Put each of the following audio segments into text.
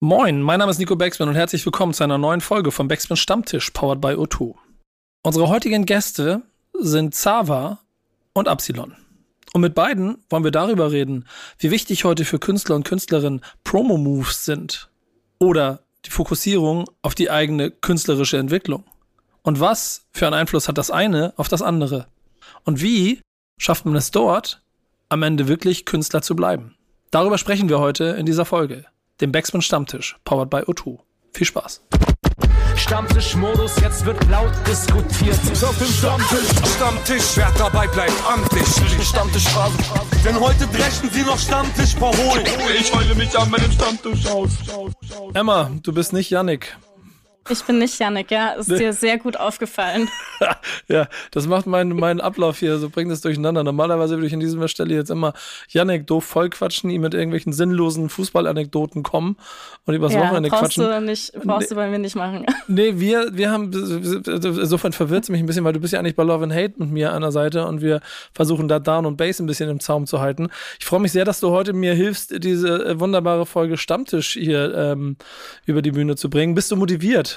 Moin, mein Name ist Nico Becksmann und herzlich willkommen zu einer neuen Folge vom Becksmann Stammtisch, powered by O2. Unsere heutigen Gäste sind Zava und Absilon. Und mit beiden wollen wir darüber reden, wie wichtig heute für Künstler und Künstlerinnen Promo-Moves sind oder die Fokussierung auf die eigene künstlerische Entwicklung. Und was für einen Einfluss hat das eine auf das andere? Und wie schafft man es dort, am Ende wirklich Künstler zu bleiben? Darüber sprechen wir heute in dieser Folge dem Backspin Stammtisch, powered by O2. Viel Spaß. Stammtischmodus, jetzt wird laut diskutiert. Ist auf dem Stammtisch, Stammtisch, wer dabei bleibt, amtlich. Stammtischphase. Denn heute dreschen sie noch Stammtisch verholen. Ich heule mich an meinem Stammtisch aus. Emma, du bist nicht Yannick. Ich bin nicht Yannick, ja. Ist dir sehr gut aufgefallen. ja, das macht meinen, meinen Ablauf hier, so bringt es durcheinander. Normalerweise würde ich an dieser Stelle jetzt immer Yannick doof vollquatschen, ihm mit irgendwelchen sinnlosen Fußballanekdoten kommen und übers ja, Wochenende brauchst quatschen. Du nicht, brauchst nee, du bei mir nicht machen. Nee, wir, wir haben, insofern verwirrt es mich ein bisschen, weil du bist ja eigentlich bei Love and Hate mit mir an der Seite und wir versuchen da Down und Bass ein bisschen im Zaum zu halten. Ich freue mich sehr, dass du heute mir hilfst, diese äh, wunderbare Folge Stammtisch hier ähm, über die Bühne zu bringen. Bist du motiviert?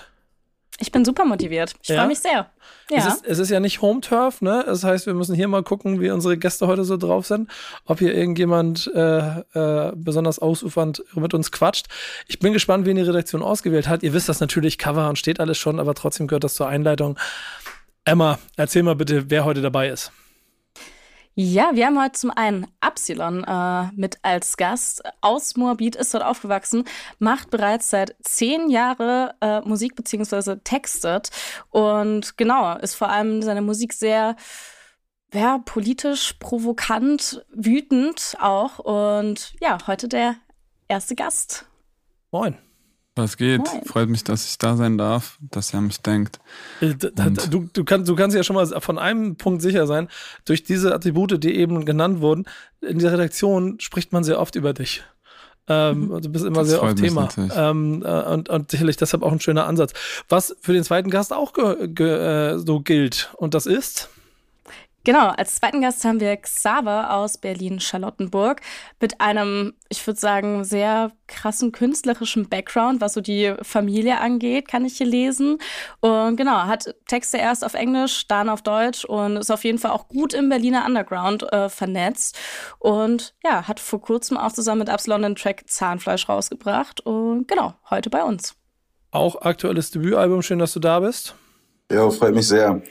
Ich bin super motiviert. Ich ja? freue mich sehr. Ja. Es, ist, es ist ja nicht Home Turf, ne? Das heißt, wir müssen hier mal gucken, wie unsere Gäste heute so drauf sind. Ob hier irgendjemand äh, äh, besonders ausufernd mit uns quatscht. Ich bin gespannt, wen die Redaktion ausgewählt hat. Ihr wisst das natürlich, Cover und steht alles schon, aber trotzdem gehört das zur Einleitung. Emma, erzähl mal bitte, wer heute dabei ist. Ja, wir haben heute zum einen Absilon äh, mit als Gast. Aus Moabit ist dort aufgewachsen, macht bereits seit zehn Jahren äh, Musik bzw. textet und genau, ist vor allem seine Musik sehr ja, politisch, provokant, wütend auch. Und ja, heute der erste Gast. Moin. Was geht? Moin. Freut mich, dass ich da sein darf, dass ihr an mich denkt. Äh, du, du, kannst, du kannst ja schon mal von einem Punkt sicher sein. Durch diese Attribute, die eben genannt wurden, in der Redaktion spricht man sehr oft über dich. Ähm, mhm. du bist immer das sehr oft Thema. Ähm, äh, und, und sicherlich deshalb auch ein schöner Ansatz. Was für den zweiten Gast auch äh, so gilt. Und das ist? Genau, als zweiten Gast haben wir Xaver aus Berlin-Charlottenburg mit einem, ich würde sagen, sehr krassen künstlerischen Background, was so die Familie angeht, kann ich hier lesen. Und genau, hat Texte erst auf Englisch, dann auf Deutsch und ist auf jeden Fall auch gut im Berliner Underground äh, vernetzt. Und ja, hat vor kurzem auch zusammen mit Absalon den Track Zahnfleisch rausgebracht. Und genau, heute bei uns. Auch aktuelles Debütalbum, schön, dass du da bist. Ja, freut mich sehr.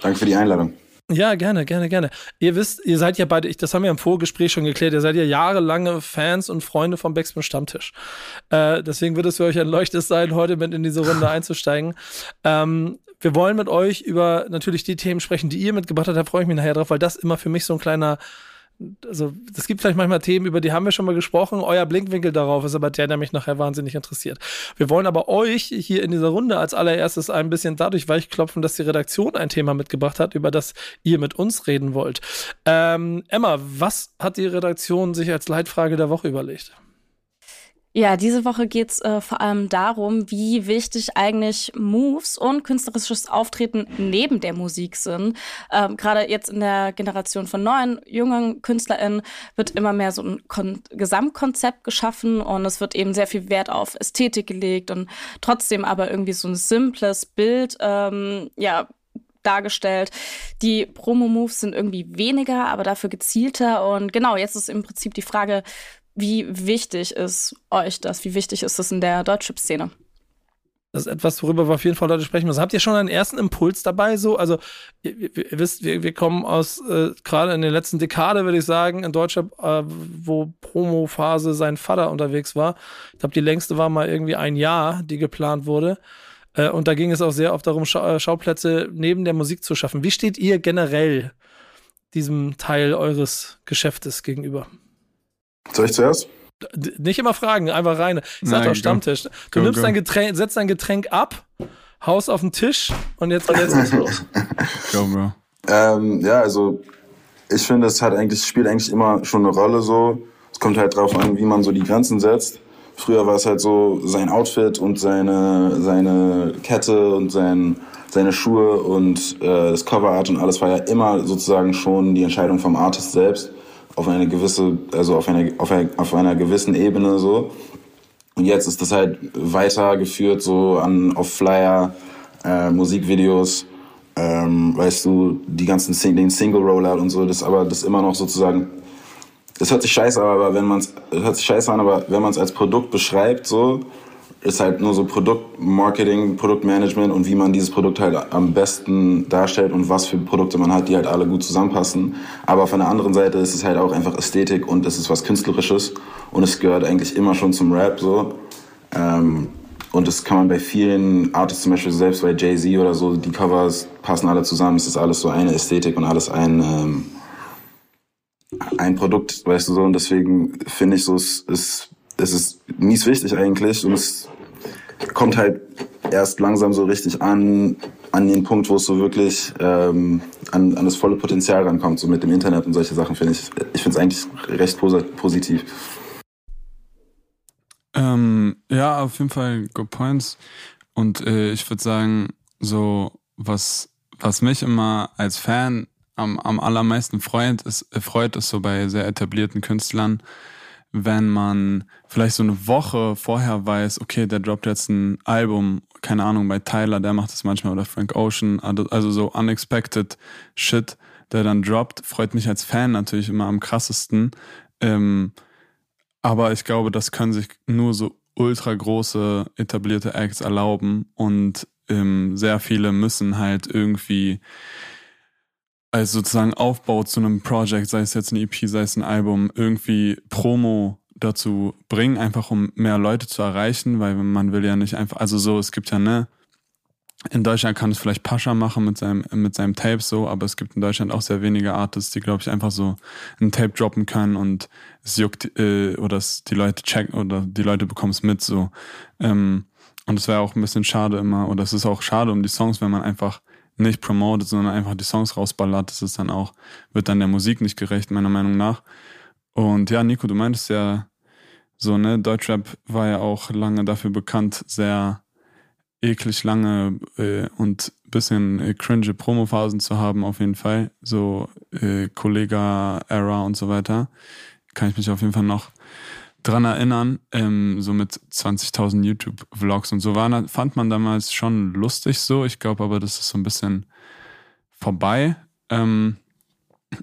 Danke für die Einladung. Ja, gerne, gerne, gerne. Ihr wisst, ihr seid ja beide, ich, das haben wir im Vorgespräch schon geklärt, ihr seid ja jahrelange Fans und Freunde vom Backspin Stammtisch. Äh, deswegen wird es für euch ein Leuchtes sein, heute mit in diese Runde einzusteigen. Ähm, wir wollen mit euch über natürlich die Themen sprechen, die ihr mitgebracht habt. Da freue ich mich nachher drauf, weil das immer für mich so ein kleiner also es gibt vielleicht manchmal Themen, über die haben wir schon mal gesprochen. Euer Blinkwinkel darauf ist aber der, der mich nachher wahnsinnig interessiert. Wir wollen aber euch hier in dieser Runde als allererstes ein bisschen dadurch weichklopfen, dass die Redaktion ein Thema mitgebracht hat, über das ihr mit uns reden wollt. Ähm, Emma, was hat die Redaktion sich als Leitfrage der Woche überlegt? Ja, diese Woche geht's äh, vor allem darum, wie wichtig eigentlich Moves und künstlerisches Auftreten neben der Musik sind. Ähm, Gerade jetzt in der Generation von neuen, jungen KünstlerInnen wird immer mehr so ein Kon Gesamtkonzept geschaffen und es wird eben sehr viel Wert auf Ästhetik gelegt und trotzdem aber irgendwie so ein simples Bild, ähm, ja, dargestellt. Die Promo-Moves sind irgendwie weniger, aber dafür gezielter. Und genau, jetzt ist im Prinzip die Frage, wie wichtig ist euch das? Wie wichtig ist das in der Deutschrap-Szene? Das ist etwas, worüber wir auf jeden Fall Leute sprechen müssen. Habt ihr schon einen ersten Impuls dabei? So, also ihr, ihr wisst, wir, wir kommen aus äh, gerade in der letzten Dekade, würde ich sagen, in Deutschland, äh, wo Promo-Phase sein Vater unterwegs war. Ich glaube, die längste war mal irgendwie ein Jahr, die geplant wurde. Äh, und da ging es auch sehr oft darum, Schau äh, Schauplätze neben der Musik zu schaffen. Wie steht ihr generell diesem Teil eures Geschäftes gegenüber? Soll ich zuerst? Nicht immer fragen, einfach rein. Ich sag doch Stammtisch. Du go, nimmst go. dein Getränk, setzt dein Getränk ab, haust auf den Tisch und jetzt, geht's los. go, bro. Ähm, ja, also ich finde, es hat eigentlich, spielt eigentlich immer schon eine Rolle so. Es kommt halt drauf an, wie man so die Grenzen setzt. Früher war es halt so sein Outfit und seine, seine Kette und sein, seine Schuhe und äh, das Coverart und alles war ja immer sozusagen schon die Entscheidung vom Artist selbst auf eine gewisse, also auf einer, auf einer, auf einer gewissen Ebene so. Und jetzt ist das halt weitergeführt so an auf Flyer, äh, Musikvideos, ähm, weißt du, die ganzen Sing den Single Rollout und so, das aber das immer noch sozusagen das hört sich scheiße an, aber wenn man es hört sich scheiße an, aber wenn man es als Produkt beschreibt, so ist halt nur so Produktmarketing, Produktmanagement und wie man dieses Produkt halt am besten darstellt und was für Produkte man hat, die halt alle gut zusammenpassen. Aber von der anderen Seite ist es halt auch einfach Ästhetik und es ist was Künstlerisches und es gehört eigentlich immer schon zum Rap so. Ähm, und das kann man bei vielen Artists, zum Beispiel selbst bei Jay-Z oder so, die Covers passen alle zusammen. Es ist alles so eine Ästhetik und alles ein, ähm, ein Produkt, weißt du so. Und deswegen finde ich so, es ist, es ist mies wichtig eigentlich und es kommt halt erst langsam so richtig an, an den Punkt, wo es so wirklich ähm, an, an das volle Potenzial rankommt, so mit dem Internet und solche Sachen, finde ich. Ich finde es eigentlich recht positiv. Ähm, ja, auf jeden Fall good points. Und äh, ich würde sagen, so was, was mich immer als Fan am, am allermeisten freut ist, äh, freut, ist so bei sehr etablierten Künstlern, wenn man vielleicht so eine Woche vorher weiß, okay, der droppt jetzt ein Album, keine Ahnung, bei Tyler, der macht das manchmal oder Frank Ocean, also, also so unexpected Shit, der dann droppt, freut mich als Fan natürlich immer am krassesten. Ähm, aber ich glaube, das können sich nur so ultra große etablierte Acts erlauben und ähm, sehr viele müssen halt irgendwie als sozusagen Aufbau zu einem Project, sei es jetzt ein EP, sei es ein Album, irgendwie Promo dazu bringen, einfach um mehr Leute zu erreichen, weil man will ja nicht einfach, also so, es gibt ja, ne, in Deutschland kann es vielleicht Pascha machen mit seinem, mit seinem Tape so, aber es gibt in Deutschland auch sehr wenige Artists, die, glaube ich, einfach so ein Tape droppen können und es juckt, äh, oder es, die Leute checken oder die Leute bekommen es mit so. Ähm, und es wäre auch ein bisschen schade immer, oder es ist auch schade um die Songs, wenn man einfach nicht promotet, sondern einfach die Songs rausballert. Das ist dann auch, wird dann der Musik nicht gerecht, meiner Meinung nach. Und ja, Nico, du meintest ja so, ne, Deutschrap war ja auch lange dafür bekannt, sehr eklig lange äh, und bisschen äh, cringe Promophasen zu haben, auf jeden Fall. So äh, Kollega-Era und so weiter. Kann ich mich auf jeden Fall noch dran erinnern, ähm, so mit 20.000 YouTube-Vlogs und so war, fand man damals schon lustig so. Ich glaube aber, das ist so ein bisschen vorbei. Ähm,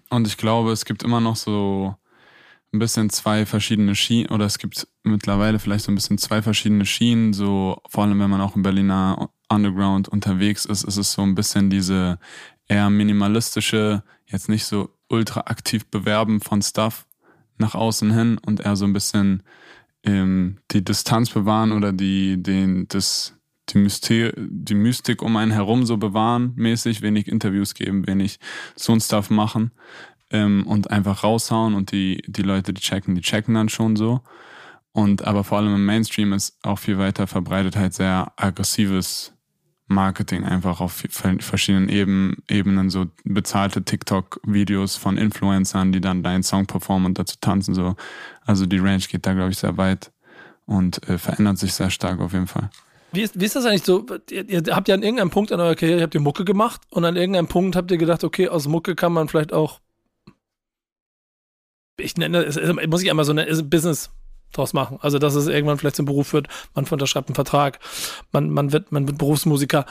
und ich glaube, es gibt immer noch so ein bisschen zwei verschiedene Schienen, oder es gibt mittlerweile vielleicht so ein bisschen zwei verschiedene Schienen, so vor allem wenn man auch im Berliner Underground unterwegs ist, ist es so ein bisschen diese eher minimalistische, jetzt nicht so ultra aktiv bewerben von Stuff, nach außen hin und eher so ein bisschen ähm, die Distanz bewahren oder die, den, das, die, Myster die Mystik um einen herum so bewahren, mäßig, wenig Interviews geben, wenig so ein Stuff machen ähm, und einfach raushauen und die, die Leute, die checken, die checken dann schon so. Und aber vor allem im Mainstream ist auch viel weiter verbreitet halt sehr aggressives Marketing einfach auf verschiedenen Eben, Ebenen, so bezahlte TikTok-Videos von Influencern, die dann deinen Song performen und dazu tanzen. So. Also die Range geht da, glaube ich, sehr weit und äh, verändert sich sehr stark auf jeden Fall. Wie ist, wie ist das eigentlich so? Ihr, ihr habt ja an irgendeinem Punkt in eurer Karriere, habt ihr Mucke gemacht und an irgendeinem Punkt habt ihr gedacht, okay, aus Mucke kann man vielleicht auch, ich nenne es, muss ich einmal so eine Business draus machen. Also, dass es irgendwann vielleicht zum Beruf wird, man unterschreibt einen Vertrag, man, man, wird, man wird Berufsmusiker.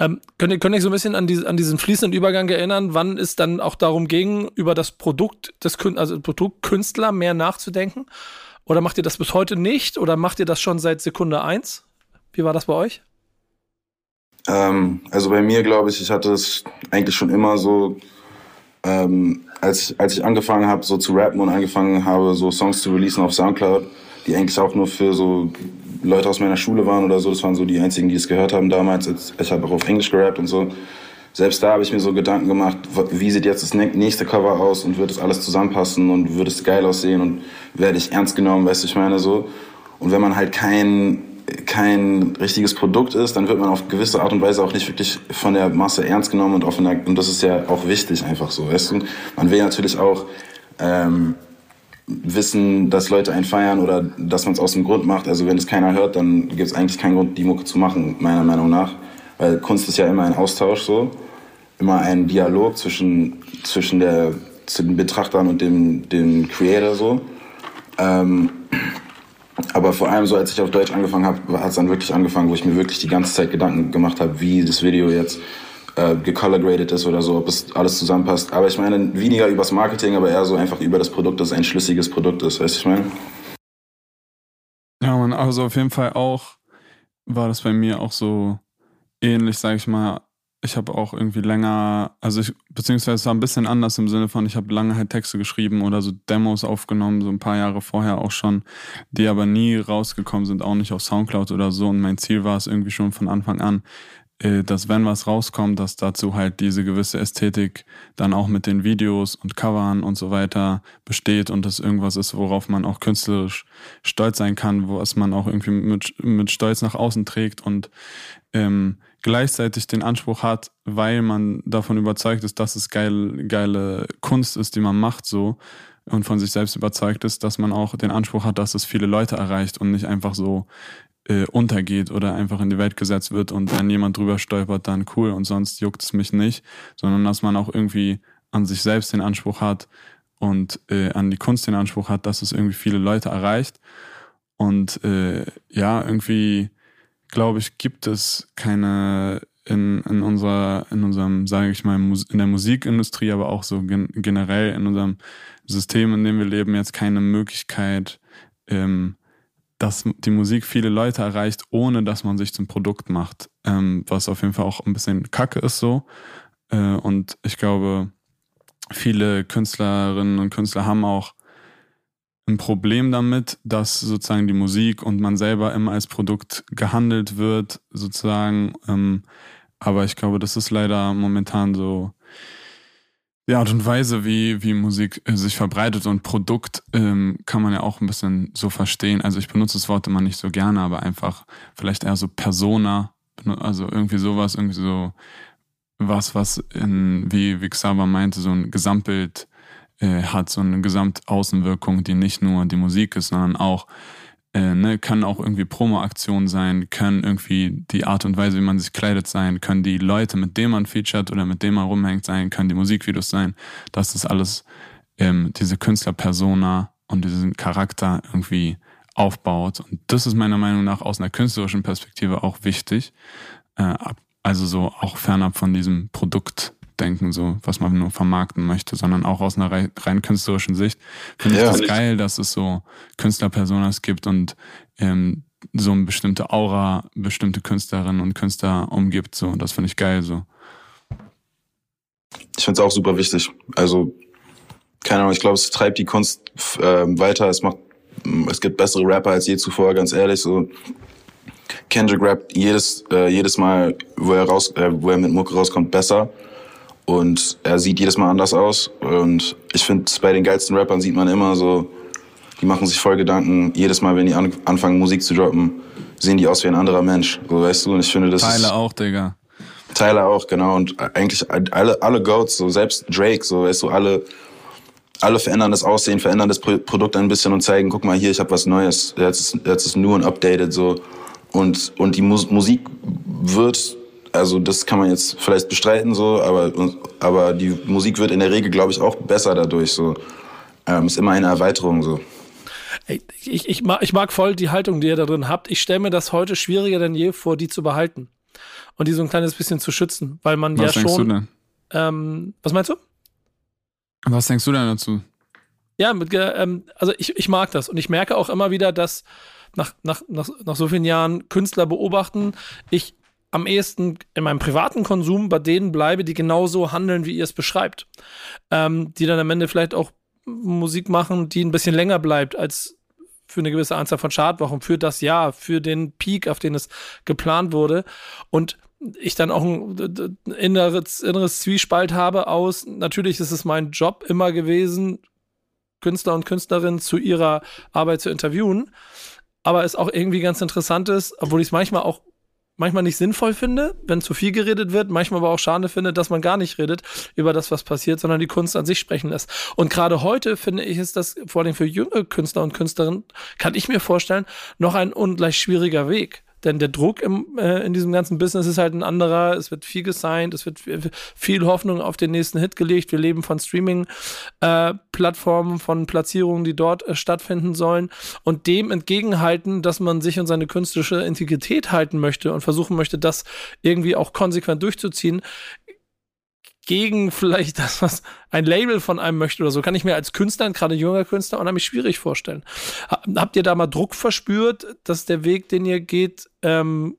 Ähm, könnt, ihr, könnt ihr so ein bisschen an, die, an diesen fließenden Übergang erinnern, wann es dann auch darum ging, über das Produkt des also Produkt Künstler mehr nachzudenken? Oder macht ihr das bis heute nicht? Oder macht ihr das schon seit Sekunde eins? Wie war das bei euch? Ähm, also bei mir glaube ich, ich hatte es eigentlich schon immer so, ähm, als, als ich angefangen habe, so zu rappen und angefangen habe, so Songs zu releasen auf Soundcloud, die eigentlich auch nur für so Leute aus meiner Schule waren oder so, das waren so die einzigen, die es gehört haben damals. Ich habe auch auf Englisch gerappt und so. Selbst da habe ich mir so Gedanken gemacht, wie sieht jetzt das nächste Cover aus und wird es alles zusammenpassen und wird es geil aussehen und werde ich ernst genommen, weißt du, ich meine so. Und wenn man halt kein kein richtiges Produkt ist, dann wird man auf gewisse Art und Weise auch nicht wirklich von der Masse ernst genommen und, einer, und das ist ja auch wichtig einfach so, weißt du? Man will natürlich auch ähm, wissen, dass Leute einen feiern oder dass man es aus dem Grund macht. Also wenn es keiner hört, dann gibt es eigentlich keinen Grund, die Mucke zu machen, meiner Meinung nach. Weil Kunst ist ja immer ein Austausch so, immer ein Dialog zwischen, zwischen der, zu den Betrachtern und dem, dem Creator so. Ähm, Aber vor allem so, als ich auf Deutsch angefangen habe, hat es dann wirklich angefangen, wo ich mir wirklich die ganze Zeit Gedanken gemacht habe, wie das Video jetzt äh, gecolor-graded ist oder so, ob es alles zusammenpasst. Aber ich meine weniger übers Marketing, aber eher so einfach über das Produkt, dass es ein schlüssiges Produkt ist, weißt du, ich meine? Ja, man, also auf jeden Fall auch war das bei mir auch so ähnlich, sag ich mal. Ich habe auch irgendwie länger, also ich, beziehungsweise es war ein bisschen anders im Sinne von, ich habe lange halt Texte geschrieben oder so Demos aufgenommen, so ein paar Jahre vorher auch schon, die aber nie rausgekommen sind, auch nicht auf Soundcloud oder so. Und mein Ziel war es irgendwie schon von Anfang an, äh, dass wenn was rauskommt, dass dazu halt diese gewisse Ästhetik dann auch mit den Videos und Covern und so weiter besteht und das irgendwas ist, worauf man auch künstlerisch stolz sein kann, was man auch irgendwie mit, mit Stolz nach außen trägt und ähm, gleichzeitig den Anspruch hat, weil man davon überzeugt ist, dass es geil, geile Kunst ist, die man macht so und von sich selbst überzeugt ist, dass man auch den Anspruch hat, dass es viele Leute erreicht und nicht einfach so äh, untergeht oder einfach in die Welt gesetzt wird und wenn jemand drüber stolpert, dann cool und sonst juckt es mich nicht, sondern dass man auch irgendwie an sich selbst den Anspruch hat und äh, an die Kunst den Anspruch hat, dass es irgendwie viele Leute erreicht. Und äh, ja, irgendwie glaube ich, gibt es keine in, in unserer, in unserem, sage ich mal, in der Musikindustrie, aber auch so gen generell in unserem System, in dem wir leben, jetzt keine Möglichkeit, ähm, dass die Musik viele Leute erreicht, ohne dass man sich zum Produkt macht. Ähm, was auf jeden Fall auch ein bisschen kacke ist so. Äh, und ich glaube, viele Künstlerinnen und Künstler haben auch ein Problem damit, dass sozusagen die Musik und man selber immer als Produkt gehandelt wird, sozusagen. Ähm, aber ich glaube, das ist leider momentan so die Art und Weise, wie, wie Musik äh, sich verbreitet und Produkt ähm, kann man ja auch ein bisschen so verstehen. Also ich benutze das Wort immer nicht so gerne, aber einfach vielleicht eher so Persona, also irgendwie sowas, irgendwie so was, was in, wie, wie Xaver meinte, so ein Gesamtbild äh, hat, so eine Gesamtaußenwirkung, die nicht nur die Musik ist, sondern auch äh, ne, können auch irgendwie Promo-Aktionen sein, können irgendwie die Art und Weise, wie man sich kleidet sein, können die Leute, mit denen man featured oder mit denen man rumhängt sein, können die Musikvideos sein, dass das alles ähm, diese Künstlerpersona und diesen Charakter irgendwie aufbaut. Und das ist meiner Meinung nach aus einer künstlerischen Perspektive auch wichtig. Äh, also so auch fernab von diesem Produkt denken, so was man nur vermarkten möchte, sondern auch aus einer rein künstlerischen Sicht finde ja, ich das geil, dass es so Künstlerpersonas gibt und ähm, so eine bestimmte Aura bestimmte Künstlerinnen und Künstler umgibt. So, das finde ich geil so. Ich finde es auch super wichtig. Also, keine Ahnung, ich glaube, es treibt die Kunst äh, weiter. Es macht, es gibt bessere Rapper als je zuvor, ganz ehrlich. So, Kendrick rappt jedes, äh, jedes Mal, wo er raus, äh, wo er mit Mucke rauskommt, besser. Und er sieht jedes Mal anders aus. Und ich finde, bei den geilsten Rappern sieht man immer so, die machen sich voll Gedanken. Jedes Mal, wenn die an, anfangen, Musik zu droppen, sehen die aus wie ein anderer Mensch. So, weißt du? Und ich finde, das Tyler ist, auch, Digga. Tyler auch, genau. Und eigentlich alle, alle Goats, so selbst Drake, so, weißt du, alle, alle verändern das Aussehen, verändern das Produkt ein bisschen und zeigen, guck mal hier, ich habe was Neues. Jetzt ist, jetzt ist nur ein updated, so. Und, und die Musik wird also das kann man jetzt vielleicht bestreiten so, aber aber die Musik wird in der Regel, glaube ich, auch besser dadurch so. Ähm, ist immer eine Erweiterung so. Ich, ich, mag, ich mag voll die Haltung, die ihr da drin habt. Ich stelle mir das heute schwieriger denn je vor, die zu behalten und die so ein kleines bisschen zu schützen, weil man was ja schon. Du denn? Ähm, was meinst du? Was denkst du denn dazu? Ja, mit, ähm, also ich, ich mag das und ich merke auch immer wieder, dass nach, nach, nach, nach so vielen Jahren Künstler beobachten, ich am ehesten in meinem privaten Konsum bei denen bleibe, die genauso handeln, wie ihr es beschreibt. Ähm, die dann am Ende vielleicht auch Musik machen, die ein bisschen länger bleibt als für eine gewisse Anzahl von Chartwochen, für das Jahr, für den Peak, auf den es geplant wurde. Und ich dann auch ein inneres, inneres Zwiespalt habe aus, natürlich ist es mein Job immer gewesen, Künstler und Künstlerinnen zu ihrer Arbeit zu interviewen. Aber es auch irgendwie ganz interessant ist, obwohl ich es manchmal auch manchmal nicht sinnvoll finde, wenn zu viel geredet wird, manchmal aber auch schade finde, dass man gar nicht redet über das, was passiert, sondern die Kunst an sich sprechen lässt. Und gerade heute finde ich, ist das vor allem für junge Künstler und Künstlerinnen, kann ich mir vorstellen, noch ein ungleich schwieriger Weg denn der Druck im, äh, in diesem ganzen Business ist halt ein anderer. Es wird viel gesigned, es wird viel Hoffnung auf den nächsten Hit gelegt. Wir leben von Streaming-Plattformen, äh, von Platzierungen, die dort äh, stattfinden sollen und dem entgegenhalten, dass man sich und seine künstlerische Integrität halten möchte und versuchen möchte, das irgendwie auch konsequent durchzuziehen gegen vielleicht das, was ein Label von einem möchte oder so, kann ich mir als Künstler, gerade junger Künstler, unheimlich schwierig vorstellen. Habt ihr da mal Druck verspürt, dass der Weg, den ihr geht, ähm,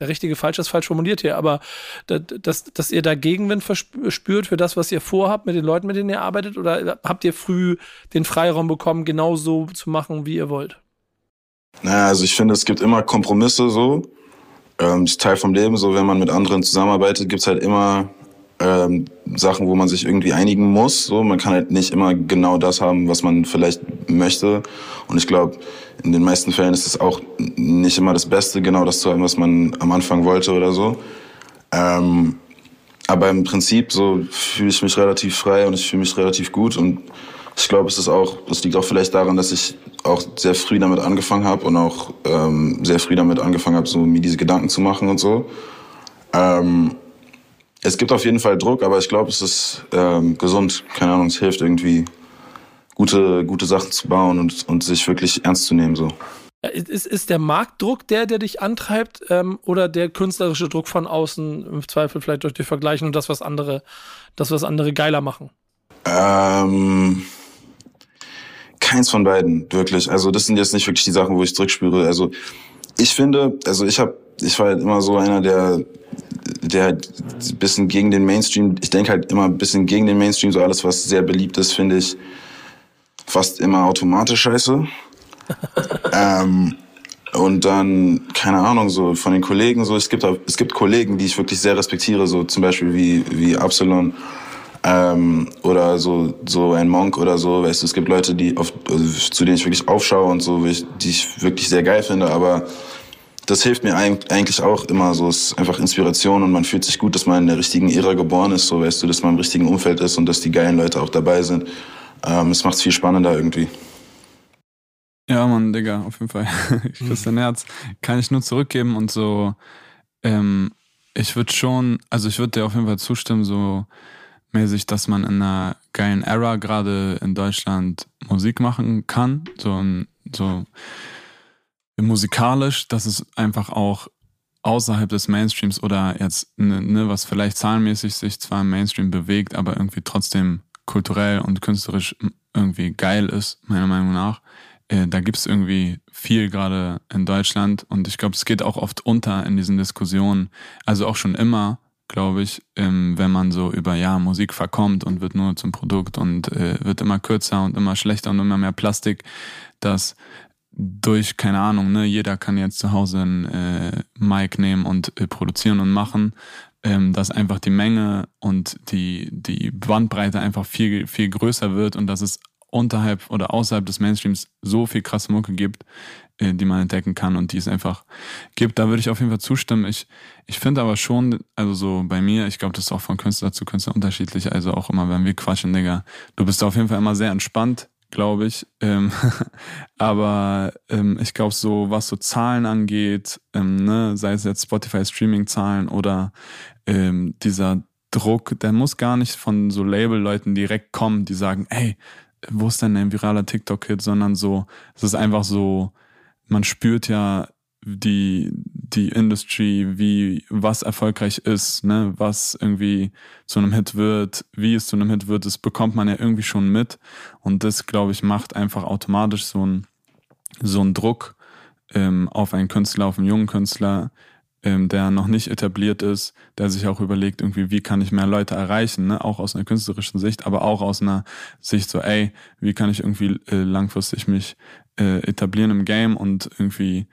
der richtige falsch ist falsch formuliert hier, aber dass, dass ihr da Gegenwind verspürt für das, was ihr vorhabt mit den Leuten, mit denen ihr arbeitet? Oder habt ihr früh den Freiraum bekommen, genau so zu machen, wie ihr wollt? Naja, also ich finde, es gibt immer Kompromisse so. Ähm, das ist Teil vom Leben. So, wenn man mit anderen zusammenarbeitet, gibt es halt immer ähm, Sachen, wo man sich irgendwie einigen muss. So, man kann halt nicht immer genau das haben, was man vielleicht möchte. Und ich glaube, in den meisten Fällen ist es auch nicht immer das Beste, genau das zu haben, was man am Anfang wollte oder so. Ähm, aber im Prinzip so fühle ich mich relativ frei und ich fühle mich relativ gut und ich glaube, es ist auch, es liegt auch vielleicht daran, dass ich auch sehr früh damit angefangen habe und auch ähm, sehr früh damit angefangen habe, so mir diese Gedanken zu machen und so. Ähm, es gibt auf jeden Fall Druck, aber ich glaube, es ist ähm, gesund. Keine Ahnung, es hilft irgendwie, gute, gute Sachen zu bauen und, und sich wirklich ernst zu nehmen. So. Ist, ist der Marktdruck der, der dich antreibt, ähm, oder der künstlerische Druck von außen, im Zweifel vielleicht durch die Vergleichen und das, was andere, das, was andere geiler machen? Ähm, keins von beiden, wirklich. Also das sind jetzt nicht wirklich die Sachen, wo ich zurückspüre. Also ich finde, also ich habe, ich war halt immer so einer, der der halt ein bisschen gegen den Mainstream, ich denke halt immer ein bisschen gegen den Mainstream, so alles, was sehr beliebt ist, finde ich fast immer automatisch scheiße. ähm, und dann, keine Ahnung, so von den Kollegen, so, es gibt, es gibt Kollegen, die ich wirklich sehr respektiere, so zum Beispiel wie, wie Absalon, ähm, oder so, so ein Monk oder so, weißt du, es gibt Leute, die auf, zu denen ich wirklich aufschaue und so, die ich wirklich sehr geil finde, aber das hilft mir eigentlich auch immer so. Es ist einfach Inspiration und man fühlt sich gut, dass man in der richtigen Ära geboren ist, so weißt du, dass man im richtigen Umfeld ist und dass die geilen Leute auch dabei sind. Ähm, es macht es viel spannender irgendwie. Ja, Mann, Digga, auf jeden Fall. ich küsse dein Herz. Kann ich nur zurückgeben und so, ähm, ich würde schon, also ich würde dir auf jeden Fall zustimmen, so mäßig, dass man in einer geilen Era gerade in Deutschland Musik machen kann. So, so musikalisch, dass es einfach auch außerhalb des Mainstreams oder jetzt, ne, ne, was vielleicht zahlenmäßig sich zwar im Mainstream bewegt, aber irgendwie trotzdem kulturell und künstlerisch irgendwie geil ist, meiner Meinung nach. Äh, da gibt's irgendwie viel gerade in Deutschland und ich glaube, es geht auch oft unter in diesen Diskussionen. Also auch schon immer, glaube ich, ähm, wenn man so über, ja, Musik verkommt und wird nur zum Produkt und äh, wird immer kürzer und immer schlechter und immer mehr Plastik, dass durch, keine Ahnung, ne, jeder kann jetzt zu Hause ein äh, Mic nehmen und äh, produzieren und machen, ähm, dass einfach die Menge und die, die Bandbreite einfach viel, viel größer wird und dass es unterhalb oder außerhalb des Mainstreams so viel krasse Mucke gibt, äh, die man entdecken kann und die es einfach gibt. Da würde ich auf jeden Fall zustimmen. Ich, ich finde aber schon, also so bei mir, ich glaube, das ist auch von Künstler zu Künstler unterschiedlich, also auch immer, wenn wir quatschen, Digga, du bist auf jeden Fall immer sehr entspannt glaube ich. Ähm, aber ähm, ich glaube, so was so Zahlen angeht, ähm, ne, sei es jetzt Spotify Streaming-Zahlen oder ähm, dieser Druck, der muss gar nicht von so Label-Leuten direkt kommen, die sagen, ey, wo ist denn ein viraler TikTok-Hit, sondern so, es ist einfach so, man spürt ja die, die Industry, wie, was erfolgreich ist, ne, was irgendwie zu einem Hit wird, wie es zu einem Hit wird, das bekommt man ja irgendwie schon mit. Und das, glaube ich, macht einfach automatisch so ein, so ein Druck ähm, auf einen Künstler, auf einen jungen Künstler, ähm, der noch nicht etabliert ist, der sich auch überlegt, irgendwie, wie kann ich mehr Leute erreichen, ne? auch aus einer künstlerischen Sicht, aber auch aus einer Sicht so, ey, wie kann ich irgendwie äh, langfristig mich äh, etablieren im Game und irgendwie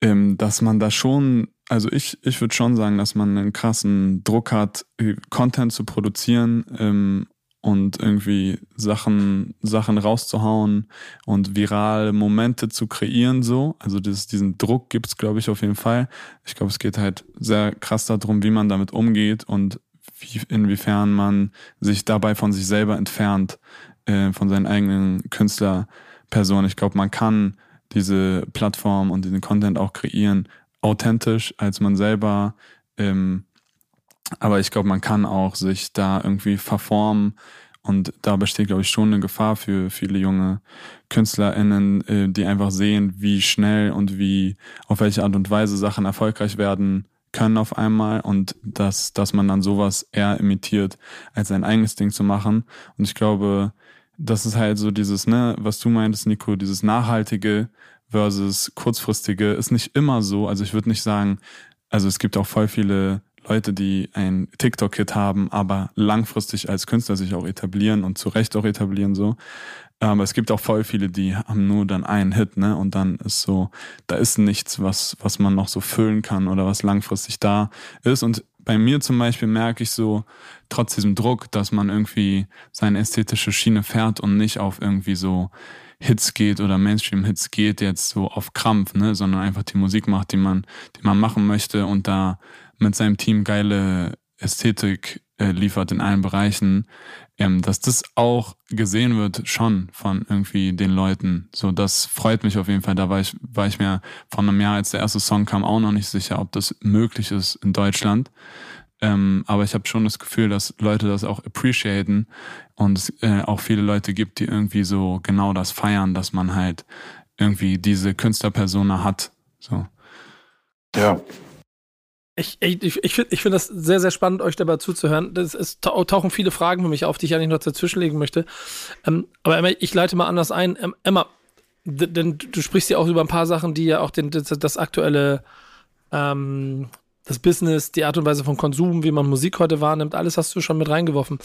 ähm, dass man da schon, also ich, ich würde schon sagen, dass man einen krassen Druck hat, äh, Content zu produzieren ähm, und irgendwie Sachen, Sachen rauszuhauen und virale Momente zu kreieren, so. Also das, diesen Druck gibt's, glaube ich, auf jeden Fall. Ich glaube, es geht halt sehr krass darum, wie man damit umgeht und wie, inwiefern man sich dabei von sich selber entfernt, äh, von seinen eigenen Künstlerpersonen. Ich glaube, man kann diese Plattform und diesen Content auch kreieren, authentisch als man selber. Ähm, aber ich glaube, man kann auch sich da irgendwie verformen und da besteht, glaube ich, schon eine Gefahr für viele junge KünstlerInnen, äh, die einfach sehen, wie schnell und wie, auf welche Art und Weise Sachen erfolgreich werden können auf einmal und dass, dass man dann sowas eher imitiert, als sein eigenes Ding zu machen. Und ich glaube, das ist halt so dieses, ne, was du meintest, Nico, dieses nachhaltige versus kurzfristige ist nicht immer so. Also ich würde nicht sagen, also es gibt auch voll viele Leute, die ein TikTok-Hit haben, aber langfristig als Künstler sich auch etablieren und zu Recht auch etablieren so. Aber es gibt auch voll viele, die haben nur dann einen Hit, ne? Und dann ist so, da ist nichts, was, was man noch so füllen kann oder was langfristig da ist. Und bei mir zum Beispiel merke ich so, trotz diesem Druck, dass man irgendwie seine ästhetische Schiene fährt und nicht auf irgendwie so Hits geht oder Mainstream-Hits geht, jetzt so auf Krampf, ne, sondern einfach die Musik macht, die man, die man machen möchte und da mit seinem Team geile Ästhetik äh, liefert in allen Bereichen, ähm, dass das auch gesehen wird schon von irgendwie den Leuten. So, das freut mich auf jeden Fall. Da war ich, war ich mir vor einem Jahr, als der erste Song kam, auch noch nicht sicher, ob das möglich ist in Deutschland. Ähm, aber ich habe schon das Gefühl, dass Leute das auch appreciaten und es äh, auch viele Leute gibt, die irgendwie so genau das feiern, dass man halt irgendwie diese Künstlerpersona hat. So. Ja, ich, ich, ich finde ich find das sehr, sehr spannend, euch dabei zuzuhören. Das, es tauchen viele Fragen für mich auf, die ich eigentlich noch dazwischenlegen möchte. Ähm, aber Emma, ich leite mal anders ein. Ähm, Emma, denn du sprichst ja auch über ein paar Sachen, die ja auch den, das, das aktuelle, ähm, das Business, die Art und Weise von Konsum, wie man Musik heute wahrnimmt, alles hast du schon mit reingeworfen.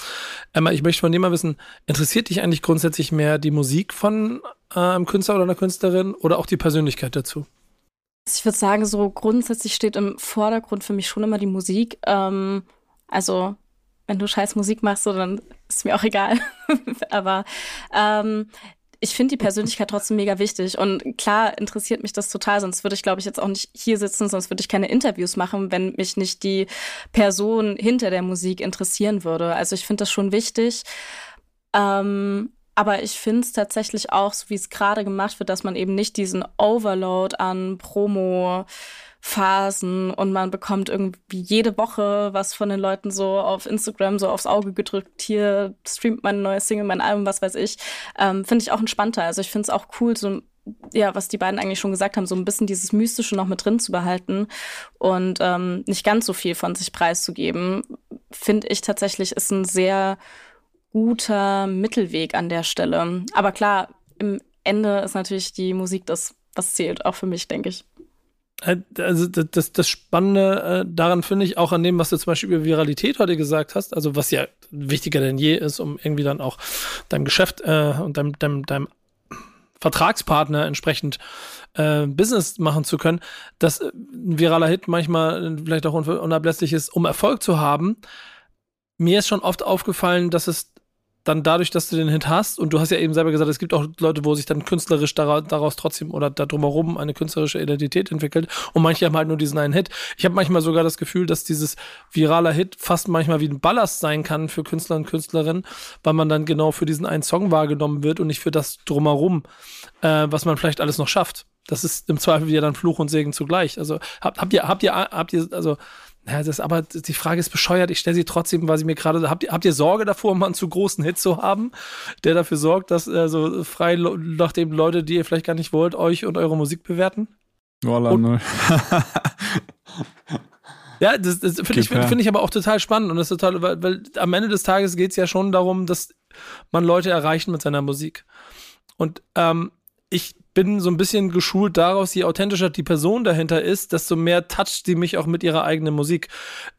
Emma, ich möchte von dir mal wissen, interessiert dich eigentlich grundsätzlich mehr die Musik von äh, einem Künstler oder einer Künstlerin oder auch die Persönlichkeit dazu? Ich würde sagen, so grundsätzlich steht im Vordergrund für mich schon immer die Musik. Ähm, also, wenn du scheiß Musik machst, so, dann ist mir auch egal. Aber ähm, ich finde die Persönlichkeit trotzdem mega wichtig. Und klar interessiert mich das total, sonst würde ich, glaube ich, jetzt auch nicht hier sitzen, sonst würde ich keine Interviews machen, wenn mich nicht die Person hinter der Musik interessieren würde. Also ich finde das schon wichtig. Ähm, aber ich finde es tatsächlich auch, so wie es gerade gemacht wird, dass man eben nicht diesen Overload an Promo Phasen und man bekommt irgendwie jede Woche was von den Leuten so auf Instagram so aufs Auge gedrückt. Hier streamt mein neues Single, mein Album, was weiß ich. Ähm, finde ich auch entspannter. Also ich finde es auch cool, so ja, was die beiden eigentlich schon gesagt haben, so ein bisschen dieses Mystische noch mit drin zu behalten und ähm, nicht ganz so viel von sich preiszugeben, finde ich tatsächlich ist ein sehr guter Mittelweg an der Stelle. Aber klar, im Ende ist natürlich die Musik das, was zählt, auch für mich, denke ich. Äh, also das, das Spannende äh, daran finde ich auch an dem, was du zum Beispiel über Viralität heute gesagt hast, also was ja wichtiger denn je ist, um irgendwie dann auch deinem Geschäft äh, und deinem, deinem, deinem Vertragspartner entsprechend äh, Business machen zu können, dass ein viraler Hit manchmal vielleicht auch unablässig ist, um Erfolg zu haben. Mir ist schon oft aufgefallen, dass es dann dadurch, dass du den Hit hast, und du hast ja eben selber gesagt, es gibt auch Leute, wo sich dann künstlerisch daraus, trotzdem oder da drumherum eine künstlerische Identität entwickelt und manche haben halt nur diesen einen Hit. Ich habe manchmal sogar das Gefühl, dass dieses viraler Hit fast manchmal wie ein Ballast sein kann für Künstler und Künstlerinnen, weil man dann genau für diesen einen Song wahrgenommen wird und nicht für das drumherum, äh, was man vielleicht alles noch schafft. Das ist im Zweifel wieder dann Fluch und Segen zugleich. Also habt, habt ihr, habt ihr, habt ihr, also ja, das aber die Frage ist bescheuert. Ich stelle sie trotzdem, weil sie mir gerade. Habt ihr, habt ihr Sorge davor, mal einen zu großen Hit zu haben, der dafür sorgt, dass äh, so frei, nachdem Leute, die ihr vielleicht gar nicht wollt, euch und eure Musik bewerten? Voila, null. ja, das, das finde ich, find ich aber auch total spannend und das ist total, weil, weil am Ende des Tages geht es ja schon darum, dass man Leute erreicht mit seiner Musik. Und ähm, ich bin so ein bisschen geschult daraus, je authentischer die Person dahinter ist, desto mehr toucht sie mich auch mit ihrer eigenen Musik.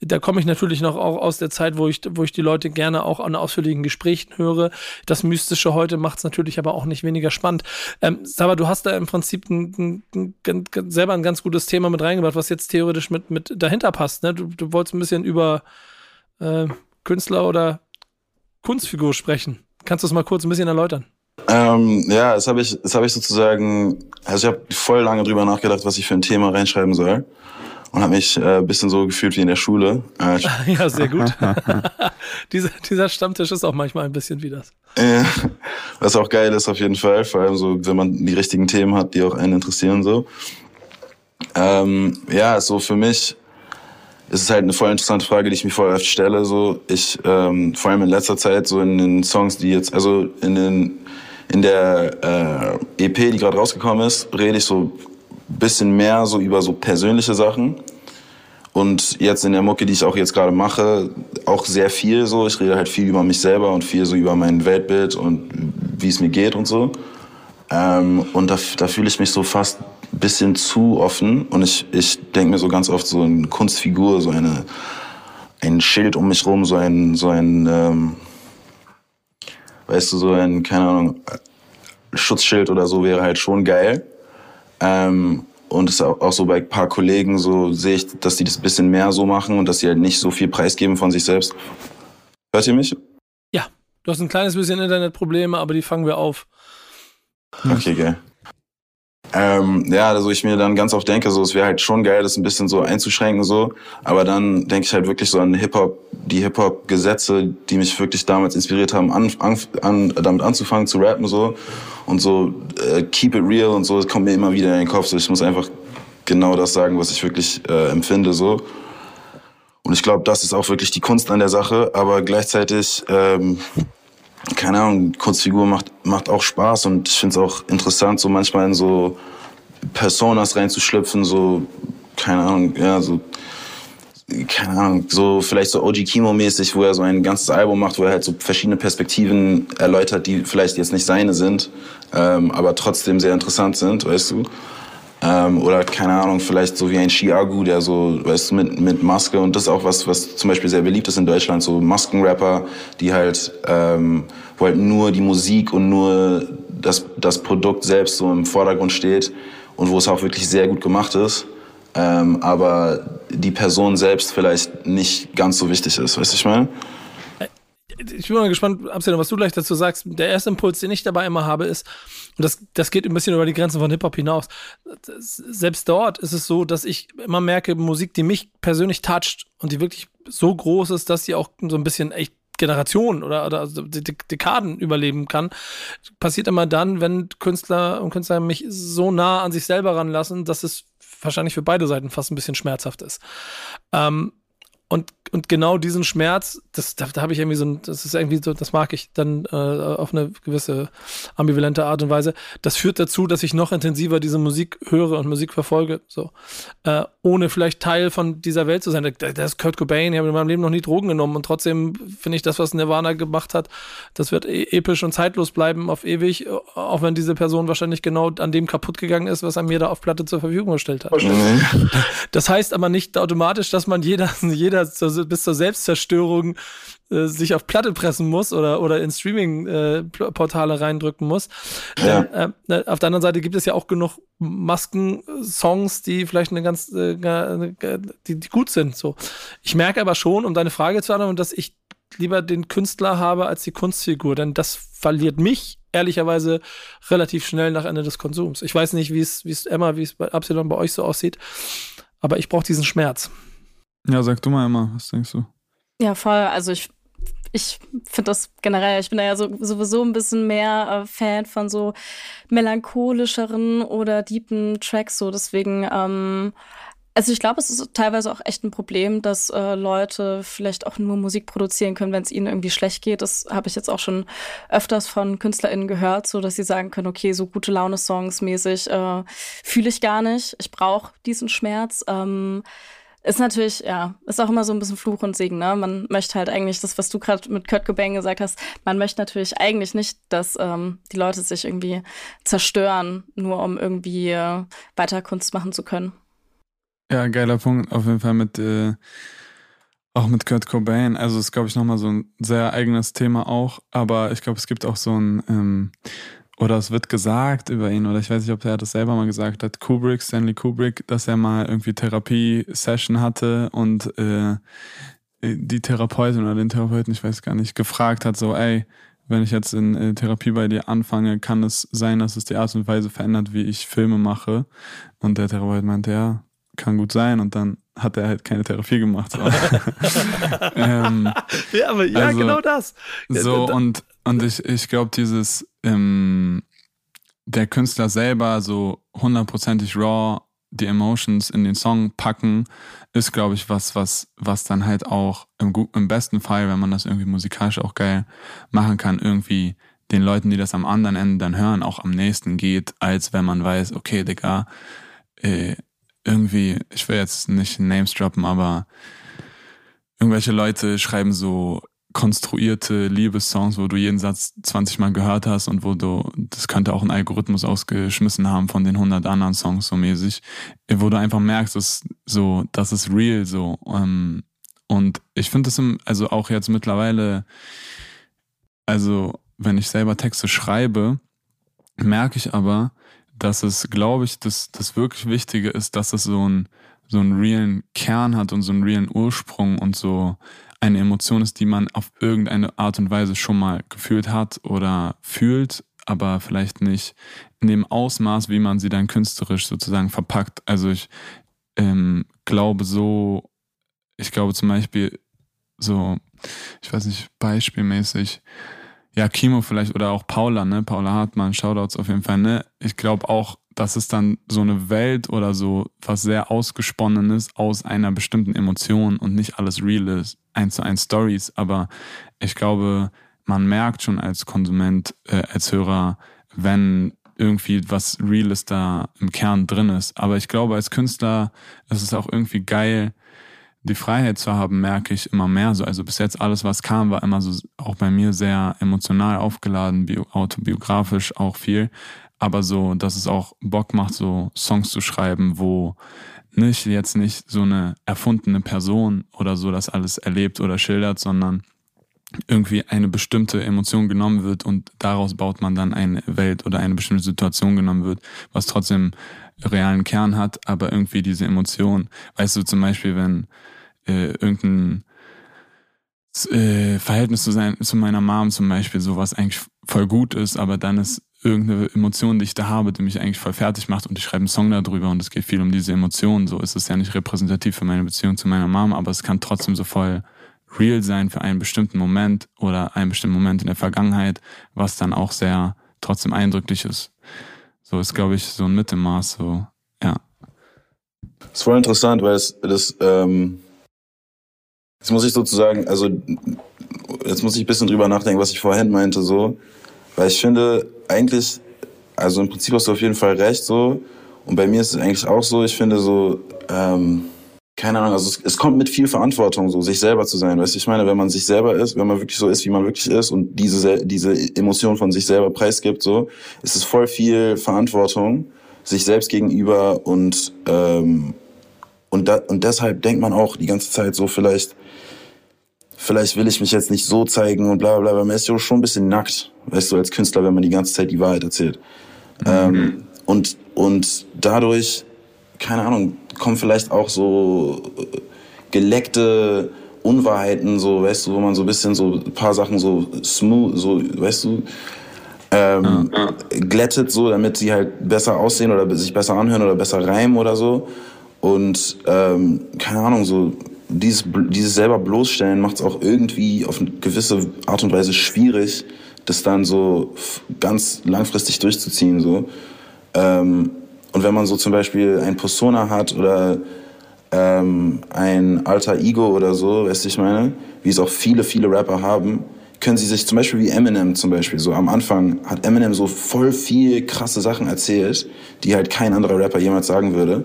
Da komme ich natürlich noch auch aus der Zeit, wo ich, wo ich die Leute gerne auch an ausführlichen Gesprächen höre. Das Mystische heute macht es natürlich aber auch nicht weniger spannend. Ähm, aber du hast da im Prinzip ein, ein, ein, selber ein ganz gutes Thema mit reingebracht, was jetzt theoretisch mit, mit dahinter passt. Ne? Du, du wolltest ein bisschen über äh, Künstler oder Kunstfigur sprechen. Kannst du es mal kurz ein bisschen erläutern? Ähm, ja, das habe ich, das habe ich sozusagen, also ich habe voll lange drüber nachgedacht, was ich für ein Thema reinschreiben soll. und habe mich äh, ein bisschen so gefühlt wie in der Schule. Äh, ja, sehr gut. dieser, dieser Stammtisch ist auch manchmal ein bisschen wie das. Ja, was auch geil ist auf jeden Fall, vor allem so, wenn man die richtigen Themen hat, die auch einen interessieren so. Ähm, ja, so für mich ist es halt eine voll interessante Frage, die ich mir voll oft stelle. So, ich ähm, vor allem in letzter Zeit so in den Songs, die jetzt, also in den in der äh, EP, die gerade rausgekommen ist, rede ich so bisschen mehr so über so persönliche Sachen. Und jetzt in der Mucke, die ich auch jetzt gerade mache, auch sehr viel so. Ich rede halt viel über mich selber und viel so über mein Weltbild und wie es mir geht und so. Ähm, und da, da fühle ich mich so fast ein bisschen zu offen. Und ich, ich denke mir so ganz oft so eine Kunstfigur, so eine, ein Schild um mich rum, so ein, so ein, ähm, weißt du, so ein, keine Ahnung, Schutzschild oder so wäre halt schon geil. Ähm, und es auch, auch so bei ein paar Kollegen so sehe ich, dass die das ein bisschen mehr so machen und dass sie halt nicht so viel preisgeben von sich selbst. Hört ihr mich? Ja, du hast ein kleines bisschen Internetprobleme, aber die fangen wir auf. Okay, geil. Ähm, ja, also ich mir dann ganz oft denke, so es wäre halt schon geil, das ein bisschen so einzuschränken so, aber dann denke ich halt wirklich so an Hip Hop, die Hip Hop Gesetze, die mich wirklich damals inspiriert haben, an, an, damit anzufangen zu rappen so und so äh, keep it real und so, das kommt mir immer wieder in den Kopf. So, ich muss einfach genau das sagen, was ich wirklich äh, empfinde so. Und ich glaube, das ist auch wirklich die Kunst an der Sache, aber gleichzeitig ähm, keine Ahnung, Kunstfigur macht, macht auch Spaß und ich finde es auch interessant, so manchmal in so Personas reinzuschlüpfen, so, keine Ahnung, ja, so, keine Ahnung, so vielleicht so OG Kimo-mäßig, wo er so ein ganzes Album macht, wo er halt so verschiedene Perspektiven erläutert, die vielleicht jetzt nicht seine sind, ähm, aber trotzdem sehr interessant sind, weißt du. Ähm, oder keine Ahnung, vielleicht so wie ein Chiagu, der so, weißt du, mit, mit Maske und das ist auch was, was zum Beispiel sehr beliebt ist in Deutschland, so Maskenrapper, die halt, ähm, wo halt nur die Musik und nur das, das Produkt selbst so im Vordergrund steht und wo es auch wirklich sehr gut gemacht ist, ähm, aber die Person selbst vielleicht nicht ganz so wichtig ist, weißt du, ich meine? Ich bin mal gespannt, Absender, was du gleich dazu sagst. Der erste Impuls, den ich dabei immer habe, ist, und das, das geht ein bisschen über die Grenzen von Hip-Hop hinaus. Selbst dort ist es so, dass ich immer merke, Musik, die mich persönlich toucht und die wirklich so groß ist, dass sie auch so ein bisschen echt Generationen oder, oder Dekaden überleben kann, passiert immer dann, wenn Künstler und Künstler mich so nah an sich selber ranlassen, dass es wahrscheinlich für beide Seiten fast ein bisschen schmerzhaft ist. Ähm, und, und genau diesen Schmerz, das, da, da habe ich irgendwie so ein, das ist irgendwie so, das mag ich dann äh, auf eine gewisse ambivalente Art und Weise. Das führt dazu, dass ich noch intensiver diese Musik höre und Musik verfolge, so. Äh, ohne vielleicht Teil von dieser Welt zu sein. Da, da ist Kurt Cobain, ich habe in meinem Leben noch nie Drogen genommen und trotzdem finde ich das, was Nirvana gemacht hat, das wird e episch und zeitlos bleiben auf ewig, auch wenn diese Person wahrscheinlich genau an dem kaputt gegangen ist, was er mir da auf Platte zur Verfügung gestellt hat. Das heißt aber nicht automatisch, dass man jeder, jeder bis zur Selbstzerstörung äh, sich auf Platte pressen muss oder, oder in Streaming-Portale äh, reindrücken muss. Ja. Äh, äh, auf der anderen Seite gibt es ja auch genug Masken-Songs, die vielleicht eine ganz, äh, die, die gut sind. So. Ich merke aber schon, um deine Frage zu antworten, dass ich lieber den Künstler habe als die Kunstfigur, denn das verliert mich ehrlicherweise relativ schnell nach Ende des Konsums. Ich weiß nicht, wie es, wie es Emma, wie es bei Absalon bei euch so aussieht, aber ich brauche diesen Schmerz. Ja, sag du mal immer, was denkst du? Ja, voll. Also ich, ich finde das generell, ich bin da ja so, sowieso ein bisschen mehr äh, Fan von so melancholischeren oder deepen Tracks, so deswegen, ähm, also ich glaube, es ist teilweise auch echt ein Problem, dass äh, Leute vielleicht auch nur Musik produzieren können, wenn es ihnen irgendwie schlecht geht. Das habe ich jetzt auch schon öfters von KünstlerInnen gehört, so dass sie sagen können, okay, so gute Laune-Songs mäßig äh, fühle ich gar nicht. Ich brauche diesen Schmerz. Ähm, ist natürlich, ja, ist auch immer so ein bisschen Fluch und Segen, ne? Man möchte halt eigentlich das, was du gerade mit Kurt Cobain gesagt hast, man möchte natürlich eigentlich nicht, dass ähm, die Leute sich irgendwie zerstören, nur um irgendwie äh, weiter Kunst machen zu können. Ja, geiler Punkt, auf jeden Fall mit, äh, auch mit Kurt Cobain. Also ist, glaube ich, nochmal so ein sehr eigenes Thema auch, aber ich glaube, es gibt auch so ein, ähm, oder es wird gesagt über ihn, oder ich weiß nicht, ob er das selber mal gesagt hat, Kubrick, Stanley Kubrick, dass er mal irgendwie Therapie-Session hatte und äh, die Therapeutin oder den Therapeuten, ich weiß gar nicht, gefragt hat, so, ey, wenn ich jetzt in äh, Therapie bei dir anfange, kann es sein, dass es die Art und Weise verändert, wie ich Filme mache. Und der Therapeut meinte, ja, kann gut sein und dann hat er halt keine Therapie gemacht. So. ähm, ja, aber ja, also, genau das. So, und, und ich, ich glaube, dieses, ähm, der Künstler selber so hundertprozentig raw die Emotions in den Song packen, ist, glaube ich, was, was, was dann halt auch im, im besten Fall, wenn man das irgendwie musikalisch auch geil machen kann, irgendwie den Leuten, die das am anderen Ende dann hören, auch am nächsten geht, als wenn man weiß, okay, Digga, äh, irgendwie, ich will jetzt nicht Names droppen, aber irgendwelche Leute schreiben so konstruierte Liebessongs, wo du jeden Satz 20 Mal gehört hast und wo du, das könnte auch ein Algorithmus ausgeschmissen haben von den 100 anderen Songs so mäßig, wo du einfach merkst, dass so, das ist real so. Ähm, und ich finde das im, also auch jetzt mittlerweile, also wenn ich selber Texte schreibe, merke ich aber, dass es, glaube ich, das, das wirklich Wichtige ist, dass es so ein so einen realen Kern hat und so einen realen Ursprung und so eine Emotion ist, die man auf irgendeine Art und Weise schon mal gefühlt hat oder fühlt, aber vielleicht nicht in dem Ausmaß, wie man sie dann künstlerisch sozusagen verpackt. Also ich ähm, glaube so, ich glaube zum Beispiel so, ich weiß nicht, beispielmäßig, ja, Kimo vielleicht oder auch Paula, ne? Paula Hartmann, Shoutouts auf jeden Fall, ne? Ich glaube auch, dass es dann so eine Welt oder so was sehr ausgesponnenes aus einer bestimmten Emotion und nicht alles real ist, eins zu eins Stories. Aber ich glaube, man merkt schon als Konsument, äh, als Hörer, wenn irgendwie was Reales da im Kern drin ist. Aber ich glaube, als Künstler ist es auch irgendwie geil, die Freiheit zu haben, merke ich immer mehr so. Also bis jetzt alles, was kam, war immer so auch bei mir sehr emotional aufgeladen, bio, autobiografisch auch viel. Aber so, dass es auch Bock macht, so Songs zu schreiben, wo nicht jetzt nicht so eine erfundene Person oder so das alles erlebt oder schildert, sondern irgendwie eine bestimmte Emotion genommen wird und daraus baut man dann eine Welt oder eine bestimmte Situation genommen wird, was trotzdem realen Kern hat, aber irgendwie diese Emotion. Weißt du zum Beispiel, wenn äh, irgendein äh, Verhältnis zu, sein, zu meiner Mom zum Beispiel, so was eigentlich voll gut ist, aber dann ist irgendeine Emotion, die ich da habe, die mich eigentlich voll fertig macht und ich schreibe einen Song darüber und es geht viel um diese Emotionen. So ist es ja nicht repräsentativ für meine Beziehung zu meiner Mom, aber es kann trotzdem so voll real sein für einen bestimmten Moment oder einen bestimmten Moment in der Vergangenheit, was dann auch sehr trotzdem eindrücklich ist. So ist, glaube ich, so ein Mittelmaß, so, ja. Das ist voll interessant, weil es, das, ähm, Jetzt muss ich sozusagen, also jetzt muss ich ein bisschen drüber nachdenken, was ich vorhin meinte, so. Weil ich finde, eigentlich, also im Prinzip hast du auf jeden Fall recht, so. Und bei mir ist es eigentlich auch so, ich finde so, ähm, keine Ahnung, also es, es kommt mit viel Verantwortung, so sich selber zu sein. Weißt du, ich meine, wenn man sich selber ist, wenn man wirklich so ist, wie man wirklich ist und diese, diese Emotion von sich selber preisgibt, so, ist es voll viel Verantwortung sich selbst gegenüber und, ähm, und, da, und deshalb denkt man auch die ganze Zeit so vielleicht, vielleicht will ich mich jetzt nicht so zeigen und bla bla bla. Man ist ja schon ein bisschen nackt, weißt du, als Künstler, wenn man die ganze Zeit die Wahrheit erzählt. Mhm. Ähm, und, und dadurch, keine Ahnung, kommen vielleicht auch so äh, geleckte Unwahrheiten, so, weißt du, wo man so ein bisschen so ein paar Sachen so smooth, so, weißt du, ähm, ja. glättet so, damit sie halt besser aussehen oder sich besser anhören oder besser reimen oder so. Und ähm, keine Ahnung, so dieses, dieses selber bloßstellen macht es auch irgendwie auf eine gewisse Art und Weise schwierig, das dann so ganz langfristig durchzuziehen. So. Ähm, und wenn man so zum Beispiel ein Persona hat oder ähm, ein alter Ego oder so, weißt du, ich meine, wie es auch viele, viele Rapper haben, können sie sich zum Beispiel wie Eminem zum Beispiel, so am Anfang hat Eminem so voll viel krasse Sachen erzählt, die halt kein anderer Rapper jemals sagen würde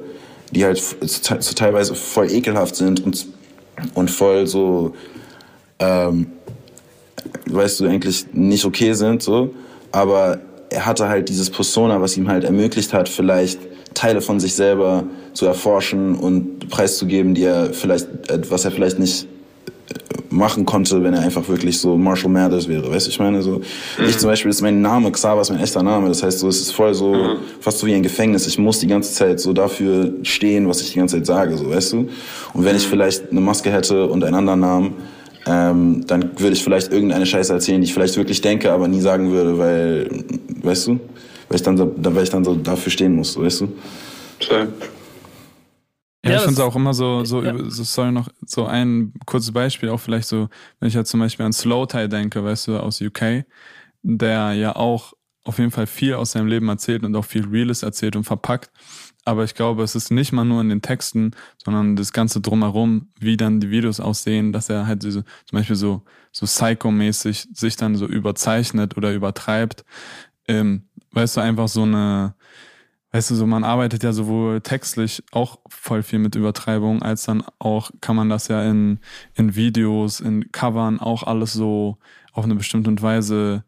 die halt so teilweise voll ekelhaft sind und, und voll so, ähm, weißt du, eigentlich nicht okay sind, so. Aber er hatte halt dieses Persona, was ihm halt ermöglicht hat, vielleicht Teile von sich selber zu erforschen und preiszugeben, die er vielleicht, was er vielleicht nicht machen konnte, wenn er einfach wirklich so Marshall Mathers wäre. Weißt du, ich meine, so, mhm. ich zum Beispiel, ist mein Name, Xaver ist mein echter Name. Das heißt, so, es ist voll so, mhm. fast so wie ein Gefängnis. Ich muss die ganze Zeit so dafür stehen, was ich die ganze Zeit sage, so, weißt du? Und wenn ich mhm. vielleicht eine Maske hätte und einen anderen Namen, ähm, dann würde ich vielleicht irgendeine Scheiße erzählen, die ich vielleicht wirklich denke, aber nie sagen würde, weil, weißt du? Weil ich dann, weil ich dann so dafür stehen muss, weißt du? Schön. Ja, Ja, ich finde es auch immer so, so, ja. so soll noch so ein kurzes Beispiel, auch vielleicht so, wenn ich ja zum Beispiel an Slow Tie denke, weißt du, aus UK, der ja auch auf jeden Fall viel aus seinem Leben erzählt und auch viel Reales erzählt und verpackt. Aber ich glaube, es ist nicht mal nur in den Texten, sondern das Ganze drumherum, wie dann die Videos aussehen, dass er halt diese, zum Beispiel so, so psychomäßig sich dann so überzeichnet oder übertreibt. Ähm, weißt du, einfach so eine, weißt du, so man arbeitet ja sowohl textlich auch voll viel mit Übertreibung, als dann auch kann man das ja in, in Videos, in Covern auch alles so auf eine bestimmte Weise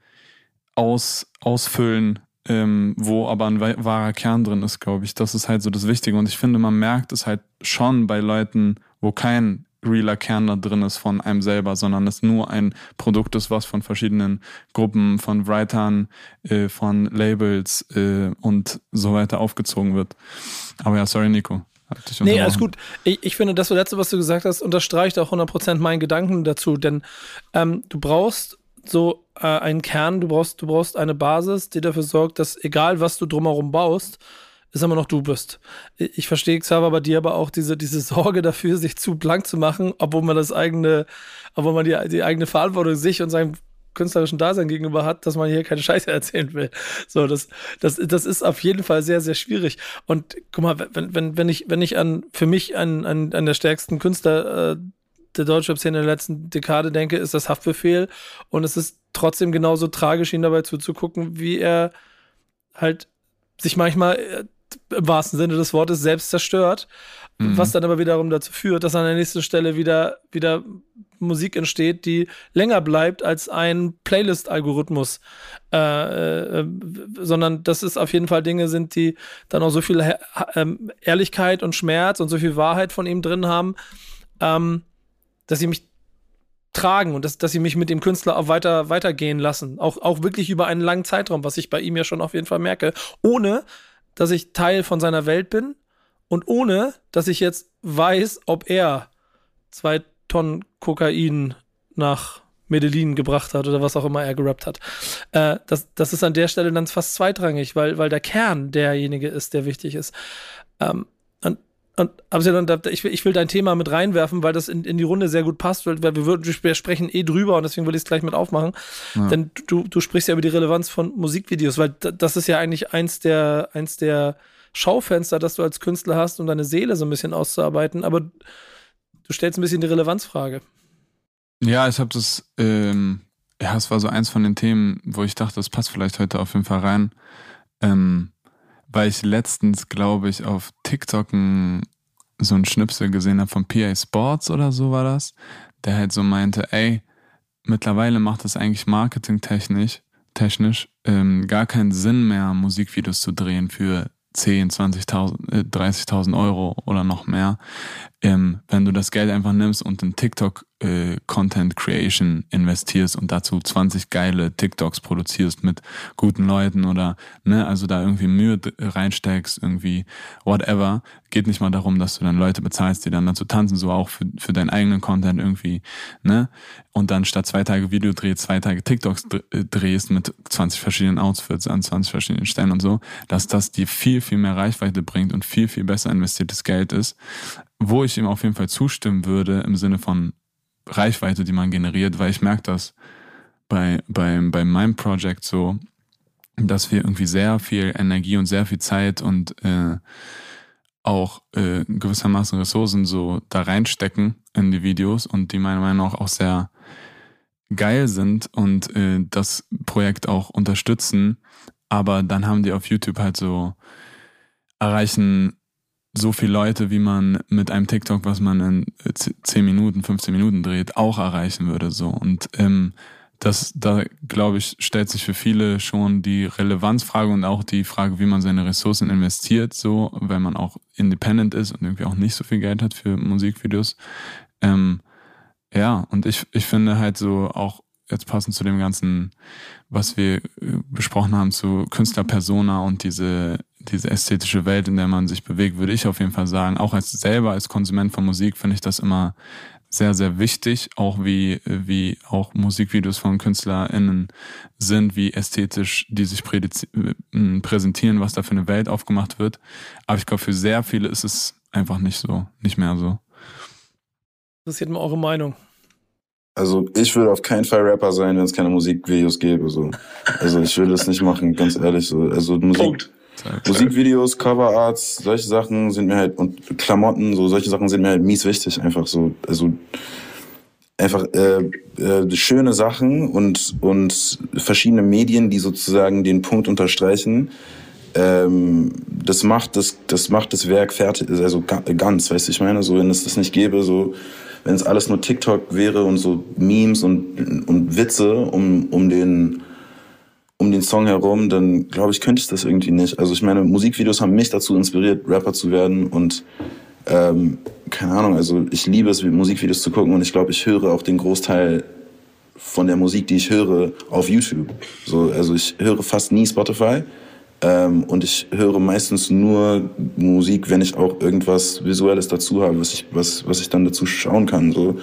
aus, ausfüllen, ähm, wo aber ein wahrer Kern drin ist, glaube ich. Das ist halt so das Wichtige. Und ich finde, man merkt es halt schon bei Leuten, wo kein realer Kern da drin ist von einem selber, sondern es nur ein Produkt ist, was von verschiedenen Gruppen, von Writern, äh, von Labels äh, und so weiter aufgezogen wird. Aber ja, sorry, Nico. Nee, alles gut. Ich, ich, finde, das letzte, was du gesagt hast, unterstreicht auch 100% meinen Gedanken dazu, denn ähm, du brauchst so äh, einen Kern, du brauchst, du brauchst eine Basis, die dafür sorgt, dass egal was du drumherum baust, es immer noch du bist. Ich verstehe, Xaver, bei dir aber auch diese, diese Sorge dafür, sich zu blank zu machen, obwohl man das eigene, obwohl man die, die eigene Verantwortung sich und seinem künstlerischen Dasein gegenüber hat, dass man hier keine Scheiße erzählen will. So, das, das, das ist auf jeden Fall sehr, sehr schwierig. Und guck mal, wenn, wenn, wenn ich, wenn ich an, für mich an, an, an der stärksten Künstler äh, der Deutschrap-Szene der letzten Dekade denke, ist das Haftbefehl. Und es ist trotzdem genauso tragisch, ihn dabei zuzugucken, wie er halt sich manchmal äh, im wahrsten Sinne des Wortes selbst zerstört, mhm. was dann aber wiederum dazu führt, dass an der nächsten Stelle wieder, wieder Musik entsteht, die länger bleibt als ein Playlist-Algorithmus, äh, äh, sondern dass es auf jeden Fall Dinge sind, die dann auch so viel äh, Ehrlichkeit und Schmerz und so viel Wahrheit von ihm drin haben, ähm, dass sie mich tragen und dass, dass sie mich mit dem Künstler auch weiter weitergehen lassen. Auch, auch wirklich über einen langen Zeitraum, was ich bei ihm ja schon auf jeden Fall merke. Ohne, dass ich Teil von seiner Welt bin und ohne, dass ich jetzt weiß, ob er zwei Tonnen Kokain nach Medellin gebracht hat oder was auch immer er gerappt hat. Äh, das, das ist an der Stelle dann fast zweitrangig, weil, weil der Kern derjenige ist, der wichtig ist. Ähm, und Absalon, ich will, ich will dein Thema mit reinwerfen, weil das in, in die Runde sehr gut passt, weil wir, würden, wir sprechen eh drüber und deswegen will ich es gleich mit aufmachen. Ja. Denn du, du sprichst ja über die Relevanz von Musikvideos, weil das ist ja eigentlich eins der, eins der Schaufenster, das du als Künstler hast, um deine Seele so ein bisschen auszuarbeiten. Aber du stellst ein bisschen die Relevanzfrage. Ja, ich habe das, ähm, ja, es war so eins von den Themen, wo ich dachte, das passt vielleicht heute auf jeden Fall rein. Ähm, weil ich letztens, glaube ich, auf TikTok so ein Schnipsel gesehen habe von PA Sports oder so war das, der halt so meinte, ey, mittlerweile macht es eigentlich marketingtechnisch technisch ähm, gar keinen Sinn mehr, Musikvideos zu drehen für 10, 20.000, äh, 30.000 Euro oder noch mehr, ähm, wenn du das Geld einfach nimmst und in TikTok äh, Content Creation investierst und dazu 20 geile TikToks produzierst mit guten Leuten oder ne, also da irgendwie Mühe reinsteckst, irgendwie whatever, geht nicht mal darum, dass du dann Leute bezahlst, die dann dazu tanzen, so auch für, für deinen eigenen Content irgendwie, ne? Und dann statt zwei Tage Video drehst, zwei Tage TikToks äh, drehst mit 20 verschiedenen Outfits an 20 verschiedenen Stellen und so, dass das dir viel, viel mehr Reichweite bringt und viel, viel besser investiertes Geld ist, wo ich ihm auf jeden Fall zustimmen würde im Sinne von Reichweite, die man generiert, weil ich merke das bei, bei, bei meinem Projekt so, dass wir irgendwie sehr viel Energie und sehr viel Zeit und äh, auch äh, gewissermaßen Ressourcen so da reinstecken in die Videos und die meiner Meinung nach auch sehr geil sind und äh, das Projekt auch unterstützen. Aber dann haben die auf YouTube halt so erreichen so viele Leute, wie man mit einem TikTok, was man in 10 Minuten, 15 Minuten dreht, auch erreichen würde. So. Und ähm, das, da glaube ich, stellt sich für viele schon die Relevanzfrage und auch die Frage, wie man seine Ressourcen investiert, so, wenn man auch independent ist und irgendwie auch nicht so viel Geld hat für Musikvideos. Ähm, ja, und ich, ich finde halt so auch jetzt passend zu dem ganzen, was wir äh, besprochen haben zu Künstlerpersona und diese diese ästhetische Welt, in der man sich bewegt, würde ich auf jeden Fall sagen, auch als selber als Konsument von Musik finde ich das immer sehr, sehr wichtig, auch wie, wie auch Musikvideos von KünstlerInnen sind, wie ästhetisch die sich präsentieren, was da für eine Welt aufgemacht wird. Aber ich glaube, für sehr viele ist es einfach nicht so, nicht mehr so. Interessiert mal eure Meinung. Also ich würde auf keinen Fall Rapper sein, wenn es keine Musikvideos gäbe. So. Also ich würde das nicht machen, ganz ehrlich. So. Also Musik, Punkt. Musikvideos, Coverarts, solche Sachen sind mir halt und Klamotten, so solche Sachen sind mir halt mies wichtig. Einfach so, also einfach äh, äh, schöne Sachen und und verschiedene Medien, die sozusagen den Punkt unterstreichen. Ähm, das macht das das macht das Werk fertig, also ga- ganz, weißt du, ich meine, so wenn es das nicht gäbe, so wenn es alles nur TikTok wäre und so Memes und und Witze um um den um den Song herum, dann glaube ich, könnte ich das irgendwie nicht. Also ich meine, Musikvideos haben mich dazu inspiriert, Rapper zu werden und ähm, keine Ahnung, also ich liebe es, Musikvideos zu gucken und ich glaube, ich höre auch den Großteil von der Musik, die ich höre, auf YouTube. So, also ich höre fast nie Spotify ähm, und ich höre meistens nur Musik, wenn ich auch irgendwas Visuelles dazu habe, was ich, was, was ich dann dazu schauen kann. So.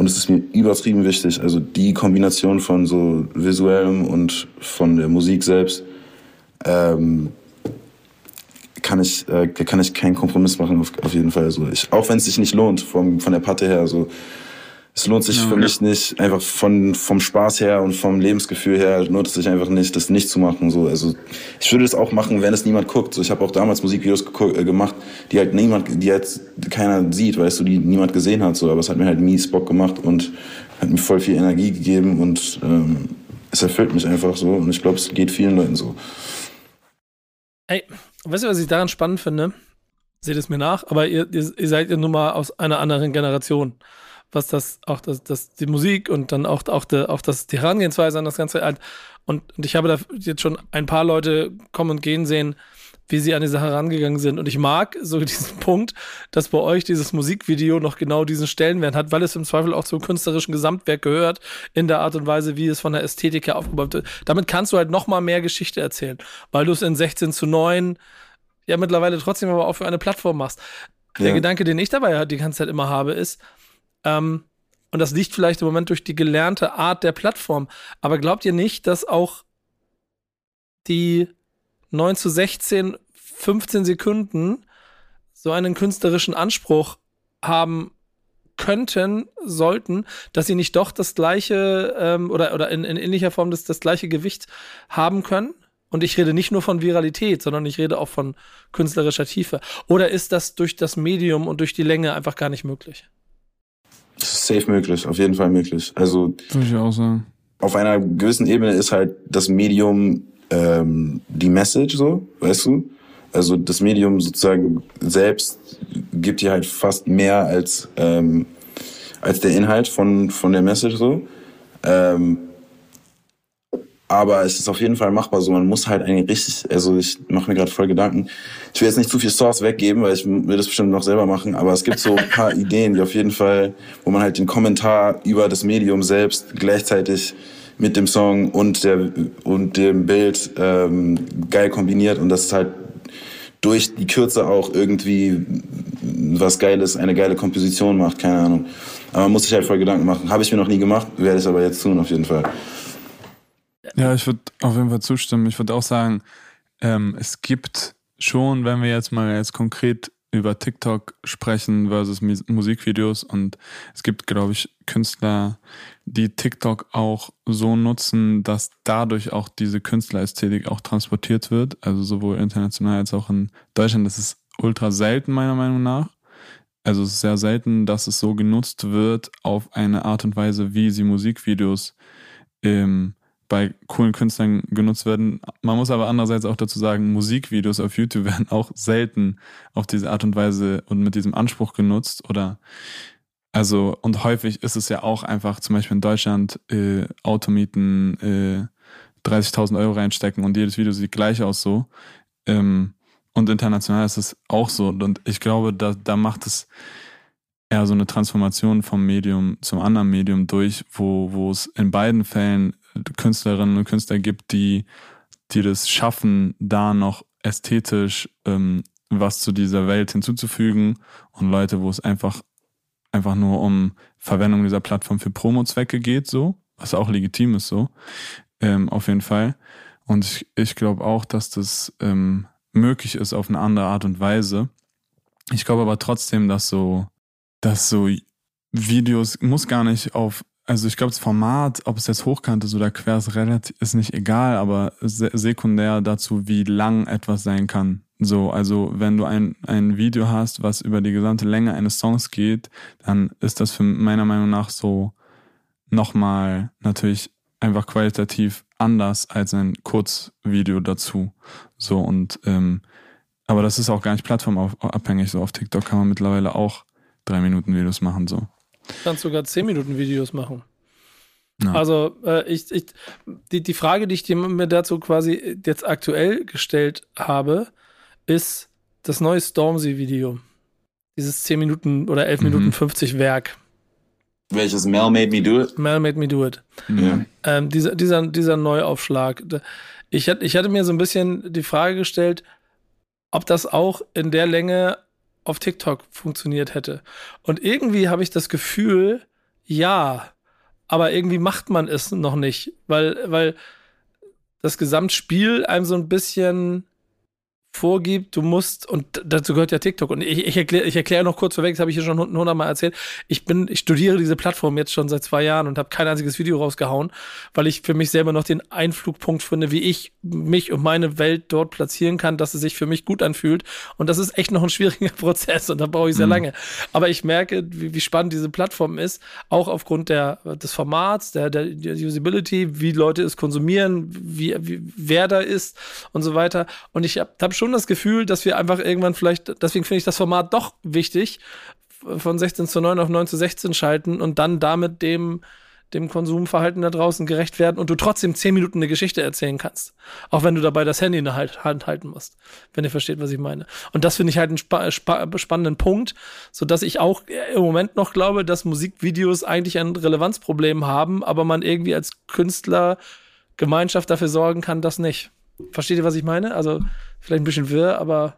Und es ist mir übertrieben wichtig. Also die Kombination von so visuellem und von der Musik selbst ähm, kann ich äh, kann ich keinen Kompromiss machen auf, auf jeden Fall. Also ich, auch wenn es sich nicht lohnt vom, von der Patte her. Also es lohnt sich für mich nicht einfach von vom Spaß her und vom Lebensgefühl her lohnt es sich einfach nicht, das nicht zu machen. So also ich würde es auch machen, wenn es niemand guckt. So ich habe auch damals Musikvideos äh, gemacht, die halt niemand, die halt keiner sieht, weißt du, die niemand gesehen hat. So aber es hat mir halt mies Bock gemacht und hat mir voll viel Energie gegeben und ähm, es erfüllt mich einfach so und ich glaube, es geht vielen Leuten so. Ey, weißt du, was ich daran spannend finde? Seht es mir nach, aber ihr, ihr, ihr seid ja nun mal aus einer anderen Generation. Was das, auch das, das, die Musik und dann auch, auch, de, auch das, die Herangehensweise an das Ganze alt. Und, und ich habe da jetzt schon ein paar Leute kommen und gehen sehen, wie sie an die Sache herangegangen sind. Und ich mag so diesen Punkt, dass bei euch dieses Musikvideo noch genau diesen Stellenwert hat, weil es im Zweifel auch zum künstlerischen Gesamtwerk gehört, in der Art und Weise, wie es von der Ästhetik her aufgebaut wird. Damit kannst du halt noch mal mehr Geschichte erzählen, weil du es in 16 zu 9 ja mittlerweile trotzdem aber auch für eine Plattform machst. Der Ja. Gedanke, den ich dabei die ganze Zeit immer habe, ist, ähm, und das liegt vielleicht im Moment durch die gelernte Art der Plattform, aber glaubt ihr nicht, dass auch die 9 zu 16, 15 Sekunden so einen künstlerischen Anspruch haben könnten, sollten, dass sie nicht doch das gleiche ähm, oder, oder in, in ähnlicher Form das, das gleiche Gewicht haben können? Und ich rede nicht nur von Viralität, sondern ich rede auch von künstlerischer Tiefe. Oder ist das durch das Medium und durch die Länge einfach gar nicht möglich? Es ist safe möglich, auf jeden Fall möglich. Also Würde ich auch sagen. auf einer gewissen Ebene ist halt das Medium ähm, die Message so, weißt du? Also das Medium sozusagen selbst gibt dir halt fast mehr als ähm, als der Inhalt von von der Message so. Ähm, aber es ist auf jeden Fall machbar so. Man muss halt eigentlich richtig, also ich mache mir gerade voll Gedanken. Ich will jetzt nicht zu viel Source weggeben, weil ich will das bestimmt noch selber machen, aber es gibt so ein paar Ideen, die auf jeden Fall, wo man halt den Kommentar über das Medium selbst gleichzeitig mit dem Song und der und dem Bild ähm, geil kombiniert und das ist halt durch die Kürze auch irgendwie was Geiles, eine geile Komposition macht, keine Ahnung. Aber man muss sich halt voll Gedanken machen. Habe ich mir noch nie gemacht, werde ich aber jetzt tun auf jeden Fall. Ja, ich würde auf jeden Fall zustimmen. Ich würde auch sagen, ähm, es gibt schon, wenn wir jetzt mal jetzt konkret über TikTok sprechen versus Mus- Musikvideos und es gibt, glaube ich, Künstler, die TikTok auch so nutzen, dass dadurch auch diese Künstlerästhetik auch transportiert wird, also sowohl international als auch in Deutschland. Das ist ultra selten meiner Meinung nach. Also es ist sehr selten, dass es so genutzt wird auf eine Art und Weise, wie sie Musikvideos ähm, bei coolen Künstlern genutzt werden. Man muss aber andererseits auch dazu sagen, Musikvideos auf YouTube werden auch selten auf diese Art und Weise und mit diesem Anspruch genutzt oder? Also und häufig ist es ja auch einfach zum Beispiel in Deutschland äh, Automieten äh, 30.000 Euro reinstecken und jedes Video sieht gleich aus so. Ähm, und international ist es auch so. Und ich glaube da da macht es eher so eine Transformation vom Medium zum anderen Medium durch, wo, wo es in beiden Fällen Künstlerinnen und Künstler gibt, die, die das schaffen, da noch ästhetisch ähm, was zu dieser Welt hinzuzufügen und Leute, wo es einfach, einfach nur um Verwendung dieser Plattform für Promo-Zwecke geht, so, was auch legitim ist, so, ähm, auf jeden Fall. Und ich, ich glaube auch, dass das ähm, möglich ist auf eine andere Art und Weise. Ich glaube aber trotzdem, dass so, dass so Videos muss gar nicht auf, also ich glaube das Format, ob es jetzt hochkant ist oder quer ist, relativ, ist nicht egal, aber se sekundär dazu, wie lang etwas sein kann. So, also wenn du ein, ein Video hast, was über die gesamte Länge eines Songs geht, dann ist das für meiner Meinung nach so nochmal natürlich einfach qualitativ anders als ein Kurzvideo dazu. So und ähm, aber das ist auch gar nicht plattformabhängig. So auf TikTok kann man mittlerweile auch drei Minuten Videos machen. So. Du kannst sogar zehn Minuten Videos machen. Ja. Also äh, ich, ich, die, die Frage, die ich dir mir dazu quasi jetzt aktuell gestellt habe, ist das neue Stormzy-Video. Dieses 10 Minuten oder 11 mhm. Minuten 50 Werk. Welches Mel Made Me Do It? Mel Made Me Do It. Ja. Ähm, dieser, dieser, dieser Neuaufschlag. Ich, ich hatte mir so ein bisschen die Frage gestellt, ob das auch in der Länge auf TikTok funktioniert hätte. Und irgendwie habe ich das Gefühl, ja, aber irgendwie macht man es noch nicht, weil, weil das Gesamtspiel einem so ein bisschen vorgibt, du musst, und dazu gehört ja TikTok, und ich, ich erkläre ich erklär noch kurz vorweg, das habe ich hier schon hundertmal erzählt, ich bin, ich studiere diese Plattform jetzt schon seit zwei Jahren und habe kein einziges Video rausgehauen, weil ich für mich selber noch den Einflugpunkt finde, wie ich mich und meine Welt dort platzieren kann, dass es sich für mich gut anfühlt. Und das ist echt noch ein schwieriger Prozess und da brauche ich sehr mhm. lange. Aber ich merke, wie, wie, spannend diese Plattform ist, auch aufgrund der, des Formats, der, der, der Usability, wie Leute es konsumieren, wie, wie wer da ist und so weiter. Und ich habe hab schon das Gefühl, dass wir einfach irgendwann vielleicht, deswegen finde ich das Format doch wichtig, von 16 zu 9 auf 9 zu 16 schalten und dann damit dem, dem Konsumverhalten da draußen gerecht werden und du trotzdem 10 Minuten eine Geschichte erzählen kannst. Auch wenn du dabei das Handy in der Hand halten musst. Wenn ihr versteht, was ich meine. Und das finde ich halt einen spa spa spannenden Punkt, so dass ich auch im Moment noch glaube, dass Musikvideos eigentlich ein Relevanzproblem haben, aber man irgendwie als Künstler Gemeinschaft dafür sorgen kann, dass nicht. Versteht ihr, was ich meine? Also vielleicht ein bisschen wirr, aber.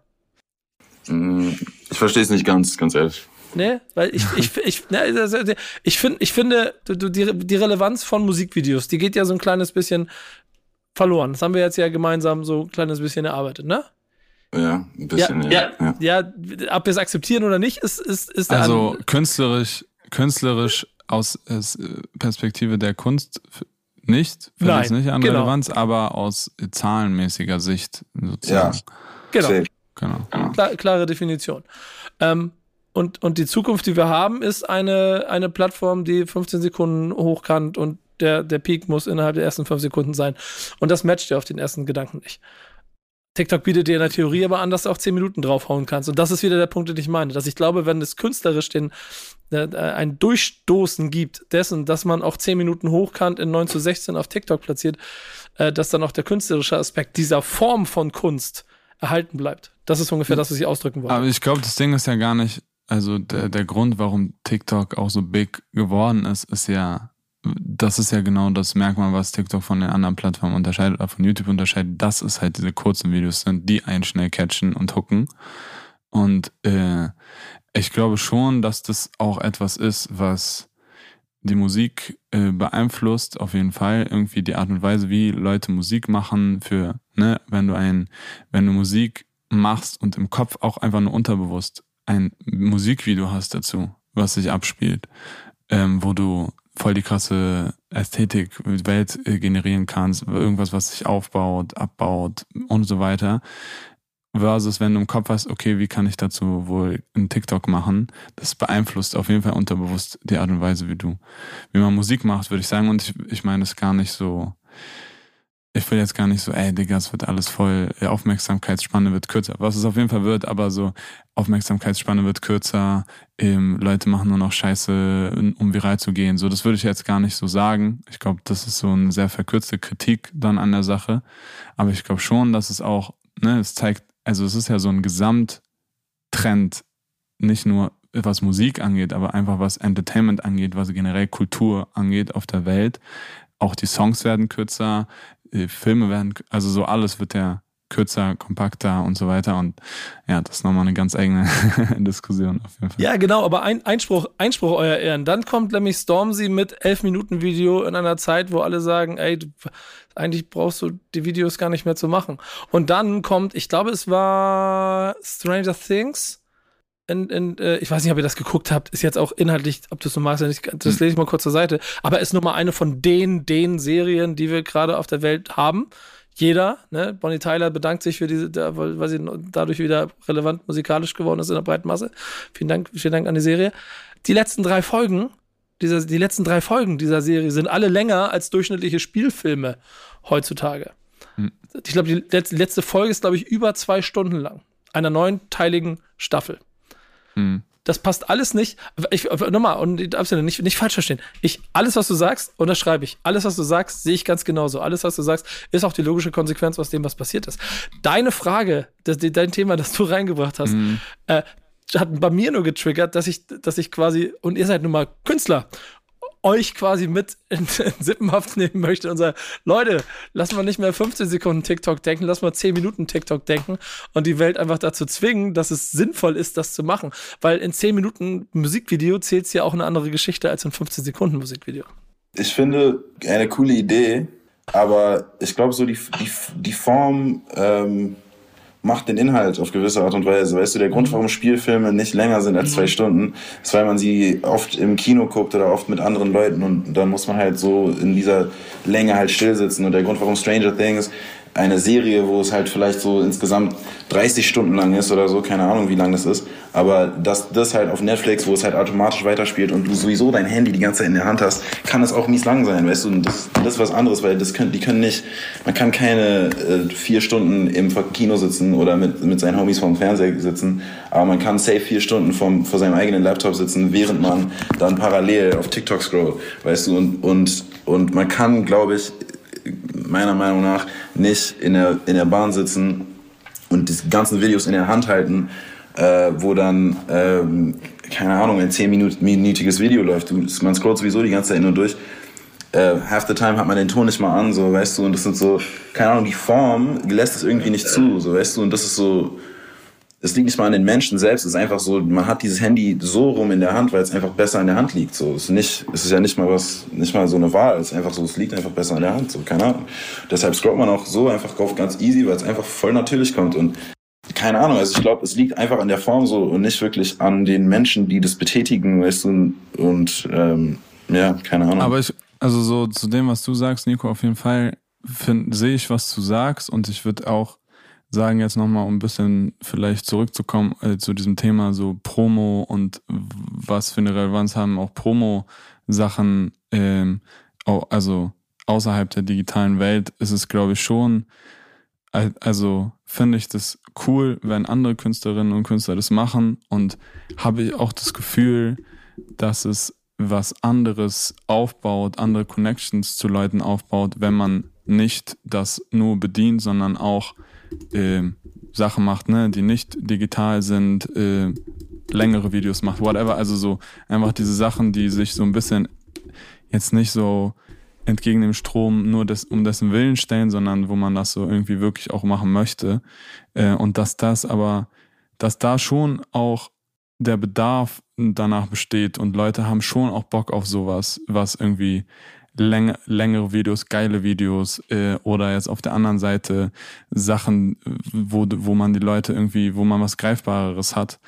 Mm, ich verstehe es nicht ganz, ganz ehrlich. Nee, weil ich, ich, ich, ne, ich, find, ich finde, die, die Relevanz von Musikvideos, die geht ja so ein kleines bisschen verloren. Das haben wir jetzt ja gemeinsam so ein kleines bisschen erarbeitet, ne? Ja, ein bisschen, ja. Ja, ja. ja ob wir es akzeptieren oder nicht, ist, ist, ist Also künstlerisch, künstlerisch aus Perspektive der Kunst nicht, finde ich nicht an genau. Relevanz, aber aus zahlenmäßiger Sicht sozusagen. Ja, genau. genau. Klar, klare Definition. Ähm, und, und die Zukunft, die wir haben, ist eine, eine Plattform, die 15 Sekunden hochkant und der, der Peak muss innerhalb der ersten 5 Sekunden sein. Und das matcht ja auf den ersten Gedanken nicht. TikTok bietet dir in der Theorie aber an, dass du auch 10 Minuten draufhauen kannst. Und das ist wieder der Punkt, den ich meine. Dass ich glaube, wenn es künstlerisch den, äh, ein Durchstoßen gibt dessen, dass man auch 10 Minuten hochkant in 9 zu 16 auf TikTok platziert, äh, dass dann auch der künstlerische Aspekt dieser Form von Kunst erhalten bleibt. Das ist ungefähr das, was ich ausdrücken wollte. Aber ich glaube, das Ding ist ja gar nicht, also der, der Grund, warum TikTok auch so big geworden ist, ist ja, das ist ja genau das Merkmal, was TikTok von den anderen Plattformen unterscheidet, oder von YouTube unterscheidet, dass es halt diese kurzen Videos sind, die einen schnell catchen und hooken. Und äh, ich glaube schon, dass das auch etwas ist, was die Musik äh, beeinflusst, auf jeden Fall. Irgendwie die Art und Weise, wie Leute Musik machen für, ne, wenn du ein, wenn du Musik machst und im Kopf auch einfach nur unterbewusst ein Musikvideo hast dazu, was sich abspielt, ähm, wo du voll die krasse Ästhetik, Welt äh, generieren kannst, irgendwas, was sich aufbaut, abbaut und so weiter. Versus wenn du im Kopf hast, okay, wie kann ich dazu wohl einen TikTok machen? Das beeinflusst auf jeden Fall unterbewusst die Art und Weise, wie du, wie man Musik macht, würde ich sagen. Und ich, ich meine es gar nicht so, ich will jetzt gar nicht so, ey, Digga, es wird alles voll, äh, Aufmerksamkeitsspanne wird kürzer. Was es auf jeden Fall wird, aber so, Aufmerksamkeitsspanne wird kürzer, ähm, Leute machen nur noch Scheiße, um viral zu gehen. So, das würde ich jetzt gar nicht so sagen. Ich glaube, das ist so eine sehr verkürzte Kritik dann an der Sache. Aber ich glaube schon, dass es auch, ne, es zeigt, also es ist ja so ein Gesamttrend, nicht nur was Musik angeht, aber einfach was Entertainment angeht, was generell Kultur angeht auf der Welt. Auch die Songs werden kürzer, Filme werden, also so alles wird ja kürzer, kompakter und so weiter. Und ja, das ist nochmal eine ganz eigene Diskussion auf jeden Fall. Ja, genau, aber ein Einspruch, Einspruch, euer Ehren. Dann kommt nämlich Stormzy mit 11 Minuten Video in einer Zeit, wo alle sagen, ey, du, eigentlich brauchst du die Videos gar nicht mehr zu machen. Und dann kommt, ich glaube, es war Stranger Things in, in, äh, ich weiß nicht, ob ihr das geguckt habt, ist jetzt auch inhaltlich, ob du es so magst, nicht, das lese ich mal kurz zur Seite, aber ist nur mal eine von den, den Serien, die wir gerade auf der Welt haben. Jeder, ne? Bonnie Tyler bedankt sich für diese, weil sie dadurch wieder relevant musikalisch geworden ist in der breiten Masse. Vielen Dank, vielen Dank an die Serie. Die letzten drei Folgen, dieser, die letzten drei Folgen dieser Serie sind alle länger als durchschnittliche Spielfilme heutzutage. Hm. Ich glaube, die letzte Folge ist, glaube ich, über zwei Stunden lang einer neunteiligen Staffel. Mhm. Das passt alles nicht. Ich, nochmal, und absolut nicht, nicht falsch verstehen. Ich, alles, was du sagst, unterschreibe ich. Alles, was du sagst, sehe ich ganz genauso. Alles, was du sagst, ist auch die logische Konsequenz aus dem, was passiert ist. Deine Frage, das, dein Thema, das du reingebracht hast, mhm. äh, hat bei mir nur getriggert, dass ich, dass ich quasi, und ihr seid nun mal Künstler euch quasi mit in, in Sippenhaft nehmen möchte und sagt, Leute, lass mal nicht mehr 15 Sekunden TikTok denken, lass mal 10 Minuten TikTok denken und die Welt einfach dazu zwingen, dass es sinnvoll ist, das zu machen. Weil in 10 Minuten Musikvideo zählt es ja auch eine andere Geschichte als in 15 Sekunden Musikvideo. Ich finde eine coole Idee, aber ich glaube so die, die, die Form ähm, macht den Inhalt auf gewisse Art und Weise. Weißt du, der Grund, warum Spielfilme nicht länger sind als zwei mhm. Stunden, ist, weil man sie oft im Kino guckt oder oft mit anderen Leuten und dann muss man halt so in dieser Länge halt still sitzen. Und der Grund, warum Stranger Things eine Serie, wo es halt vielleicht so insgesamt 30 Stunden lang ist oder so, keine Ahnung, wie lang das ist. Aber das, das halt auf Netflix, wo es halt automatisch weiterspielt und du sowieso dein Handy die ganze Zeit in der Hand hast, kann es auch mies lang sein, weißt du? Und das, das ist was anderes, weil das können, die können nicht, man kann keine äh, vier Stunden im Kino sitzen oder mit, mit seinen Homies vorm Fernseher sitzen, aber man kann safe vier Stunden vom, vor seinem eigenen Laptop sitzen, während man dann parallel auf TikTok scrollt, weißt du? Und, und, und man kann, glaube ich, meiner Meinung nach nicht in der, in der Bahn sitzen und die ganzen Videos in der Hand halten, äh, wo dann, ähm, keine Ahnung, ein 10-minütiges Video läuft. Man scrollt sowieso die ganze Zeit nur durch. Äh, half the time hat man den Ton nicht mal an, so, weißt du, und das sind so, keine Ahnung, die Form lässt es irgendwie nicht zu, so, weißt du, und das ist so, es liegt nicht mal an den Menschen selbst, es ist einfach so, man hat dieses Handy so rum in der Hand, weil es einfach besser in der Hand liegt. So, es ist nicht, es ist ja nicht mal was, nicht mal so eine Wahl, es ist einfach so, es liegt einfach besser in der Hand. So, keine Ahnung. Deshalb scrollt man auch so einfach drauf ganz easy, weil es einfach voll natürlich kommt und keine Ahnung, also ich glaube, es liegt einfach an der Form so und nicht wirklich an den Menschen, die das betätigen, weißt du, und, und ähm, ja, keine Ahnung. Aber ich, also so zu dem, was du sagst, Nico, auf jeden Fall sehe ich, was du sagst und ich würde auch sagen jetzt nochmal, um ein bisschen vielleicht zurückzukommen äh, zu diesem Thema so Promo und was für eine Relevanz haben auch Promo-Sachen, ähm, also außerhalb der digitalen Welt, ist es glaube ich schon, also finde ich das cool, wenn andere Künstlerinnen und Künstler das machen und habe ich auch das Gefühl, dass es was anderes aufbaut, andere Connections zu Leuten aufbaut, wenn man nicht das nur bedient, sondern auch äh, Sachen macht, ne, die nicht digital sind, äh, längere Videos macht, whatever. Also so einfach diese Sachen, die sich so ein bisschen jetzt nicht so entgegen dem Strom nur des, um dessen Willen stellen, sondern wo man das so irgendwie wirklich auch machen möchte. Äh, und dass das aber, dass da schon auch der Bedarf danach besteht und Leute haben schon auch Bock auf sowas, was irgendwie läng längere Videos, geile Videos äh, oder jetzt auf der anderen Seite Sachen, wo, wo man die Leute irgendwie, wo man was Greifbareres hat,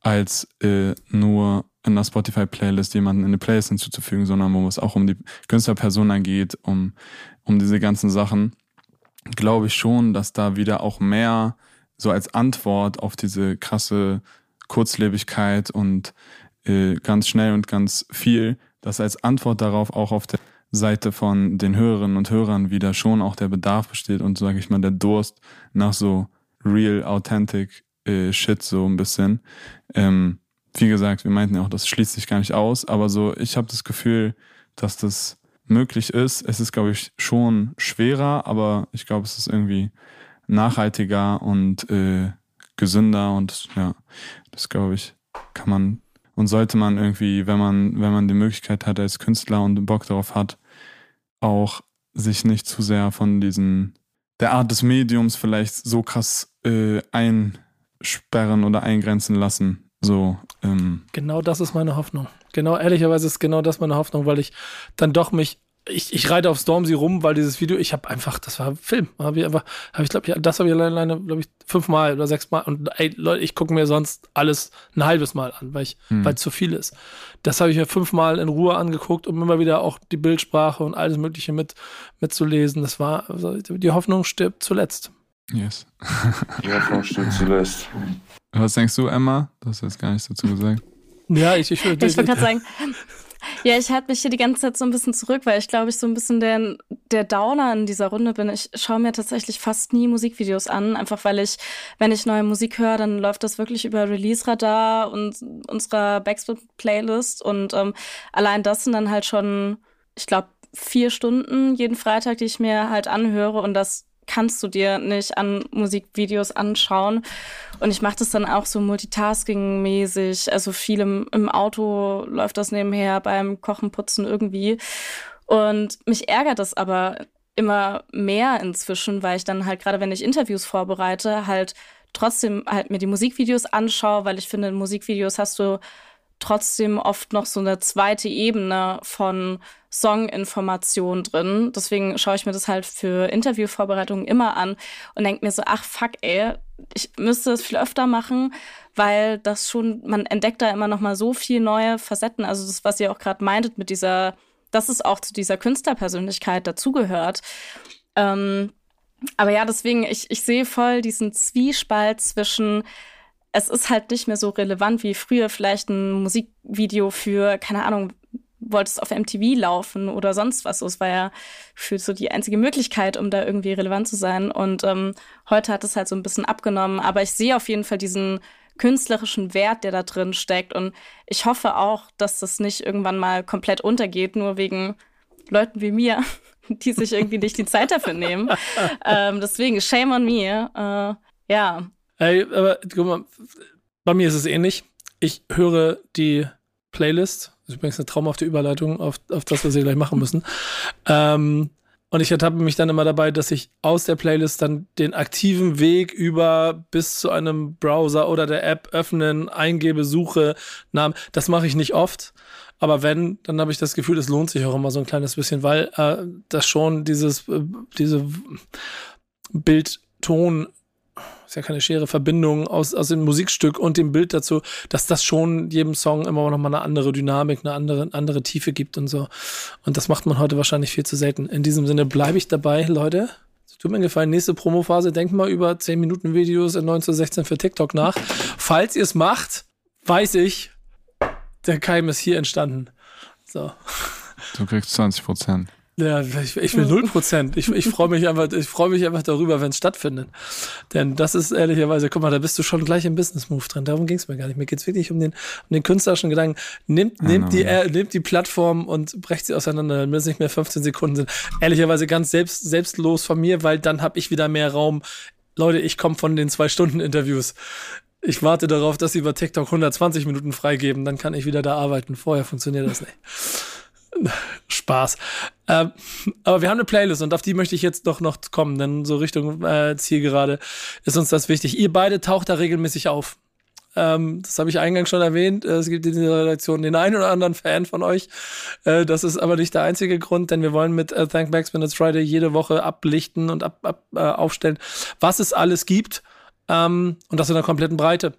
als äh, nur in der Spotify-Playlist jemanden in eine Playlist hinzuzufügen, sondern wo es auch um die Künstlerpersona geht, um, um diese ganzen Sachen, glaube ich schon, dass da wieder auch mehr so als Antwort auf diese krasse Kurzlebigkeit und äh, ganz schnell und ganz viel, dass als Antwort darauf auch auf der Seite von den Hörerinnen und Hörern wieder schon auch der Bedarf besteht und, sage ich mal, der Durst nach so real, authentic äh, Shit so ein bisschen. Ähm, wie gesagt, wir meinten ja auch, das schließt sich gar nicht aus, aber so, ich habe das Gefühl, dass das möglich ist. Es ist, glaube ich, schon schwerer, aber ich glaube, es ist irgendwie nachhaltiger und äh, gesünder und ja, das glaube ich, kann man und sollte man irgendwie, wenn man, wenn man die Möglichkeit hat als Künstler und Bock darauf hat, auch sich nicht zu sehr von diesen, der Art des Mediums vielleicht so krass äh, einsperren oder eingrenzen lassen. So, ähm. Genau das ist meine Hoffnung. Genau, ehrlicherweise ist genau das meine Hoffnung, weil ich dann doch mich ich, ich reite auf Stormzy rum, weil dieses Video, ich habe einfach, das war Film, habe ich einfach, habe ich glaube, ich, das habe ich alleine, glaube ich, fünfmal oder sechsmal und ey, Leute, ich gucke mir sonst alles ein halbes Mal an, weil ich, hm. weil es zu viel ist. Das habe ich mir fünfmal in Ruhe angeguckt, um immer wieder auch die Bildsprache und alles Mögliche mit mitzulesen. Das war, also die Hoffnung stirbt zuletzt. Yes. die Hoffnung stirbt zuletzt. Was denkst du, Emma? Du hast jetzt gar nichts dazu gesagt. Ja, ich, ich, ich, ich wollte gerade sagen, ja, ich halte mich hier die ganze Zeit so ein bisschen zurück, weil ich glaube, ich so ein bisschen der, der Downer in dieser Runde bin. Ich schaue mir tatsächlich fast nie Musikvideos an, einfach weil ich, wenn ich neue Musik höre, dann läuft das wirklich über Release-Radar und unserer Backspin-Playlist und ähm, allein das sind dann halt schon, ich glaube, vier Stunden jeden Freitag, die ich mir halt anhöre und das kannst du dir nicht an Musikvideos anschauen. Und ich mache das dann auch so multitasking-mäßig. Also viel im, im, Auto läuft das nebenher, beim Kochen, Putzen irgendwie. Und mich ärgert das aber immer mehr inzwischen, weil ich dann halt gerade, wenn ich Interviews vorbereite, halt trotzdem halt mir die Musikvideos anschaue, weil ich finde, in Musikvideos hast du trotzdem oft noch so eine zweite Ebene von Songinformation drin. Deswegen schaue ich mir das halt für Interviewvorbereitungen immer an und denke mir so, ach fuck, ey, ich müsste es viel öfter machen, weil das schon, man entdeckt da immer noch mal so viel neue Facetten. Also das, was ihr auch gerade meintet mit dieser, dass es auch zu dieser Künstlerpersönlichkeit dazugehört. Ähm, aber ja, deswegen, ich, ich sehe voll diesen Zwiespalt zwischen es ist halt nicht mehr so relevant wie früher vielleicht ein Musikvideo für, keine Ahnung, wolltest auf MTV laufen oder sonst was. Es war ja für so die einzige Möglichkeit, um da irgendwie relevant zu sein. Und ähm, heute hat es halt so ein bisschen abgenommen. Aber ich sehe auf jeden Fall diesen künstlerischen Wert, der da drin steckt. Und ich hoffe auch, dass das nicht irgendwann mal komplett untergeht, nur wegen Leuten wie mir, die sich irgendwie nicht die Zeit dafür nehmen. ähm, deswegen, shame on me. Äh, ja, Ey, aber guck mal, bei mir ist es ähnlich. Ich höre die Playlist. Das ist übrigens eine traumhafte Überleitung auf, auf das, was wir gleich machen müssen. Ähm, und ich ertappe mich dann immer dabei, dass ich aus der Playlist dann den aktiven Weg über bis zu einem Browser oder der App öffnen, eingebe, suche, Namen. Das mache ich nicht oft. Aber wenn, dann habe ich das Gefühl, es lohnt sich auch immer so ein kleines bisschen, weil äh, das schon dieses, äh, diese Bild-Ton ist ja keine schere Verbindung aus, aus dem Musikstück und dem Bild dazu, dass das schon jedem Song immer noch mal eine andere Dynamik, eine andere, andere Tiefe gibt und so. Und das macht man heute wahrscheinlich viel zu selten. In diesem Sinne bleibe ich dabei, Leute. Tut mir gefallen, nächste Promophase, denkt mal über 10 Minuten Videos in 1916 für TikTok nach. Falls ihr es macht, weiß ich, der Keim ist hier entstanden. So. Du kriegst 20 Prozent. Ja, ich, ich will null Prozent. Ich, ich freue mich einfach, ich freue mich einfach darüber, wenn es stattfindet. Denn das ist ehrlicherweise, guck mal, da bist du schon gleich im Business Move drin. Darum ging es mir gar nicht. Mir geht es wirklich um den, um den künstlerischen Gedanken. Nimmt, nimmt, die, äh, nimmt die Plattform und brecht sie auseinander, damit es nicht mehr 15 Sekunden sind. Ehrlicherweise ganz selbst, selbstlos von mir, weil dann habe ich wieder mehr Raum. Leute, ich komme von den zwei Stunden Interviews. Ich warte darauf, dass sie über TikTok 120 Minuten freigeben, dann kann ich wieder da arbeiten. Vorher funktioniert das nicht. Spaß. Ähm, aber wir haben eine Playlist und auf die möchte ich jetzt doch noch kommen, denn so Richtung äh, Zielgerade ist uns das wichtig. Ihr beide taucht da regelmäßig auf. Ähm, das habe ich eingangs schon erwähnt. Es gibt in dieser Redaktion den einen oder anderen Fan von euch. Äh, das ist aber nicht der einzige Grund, denn wir wollen mit äh, Thank Backspin It's Friday jede Woche ablichten und ab, ab, äh, aufstellen, was es alles gibt. Ähm, und das in der kompletten Breite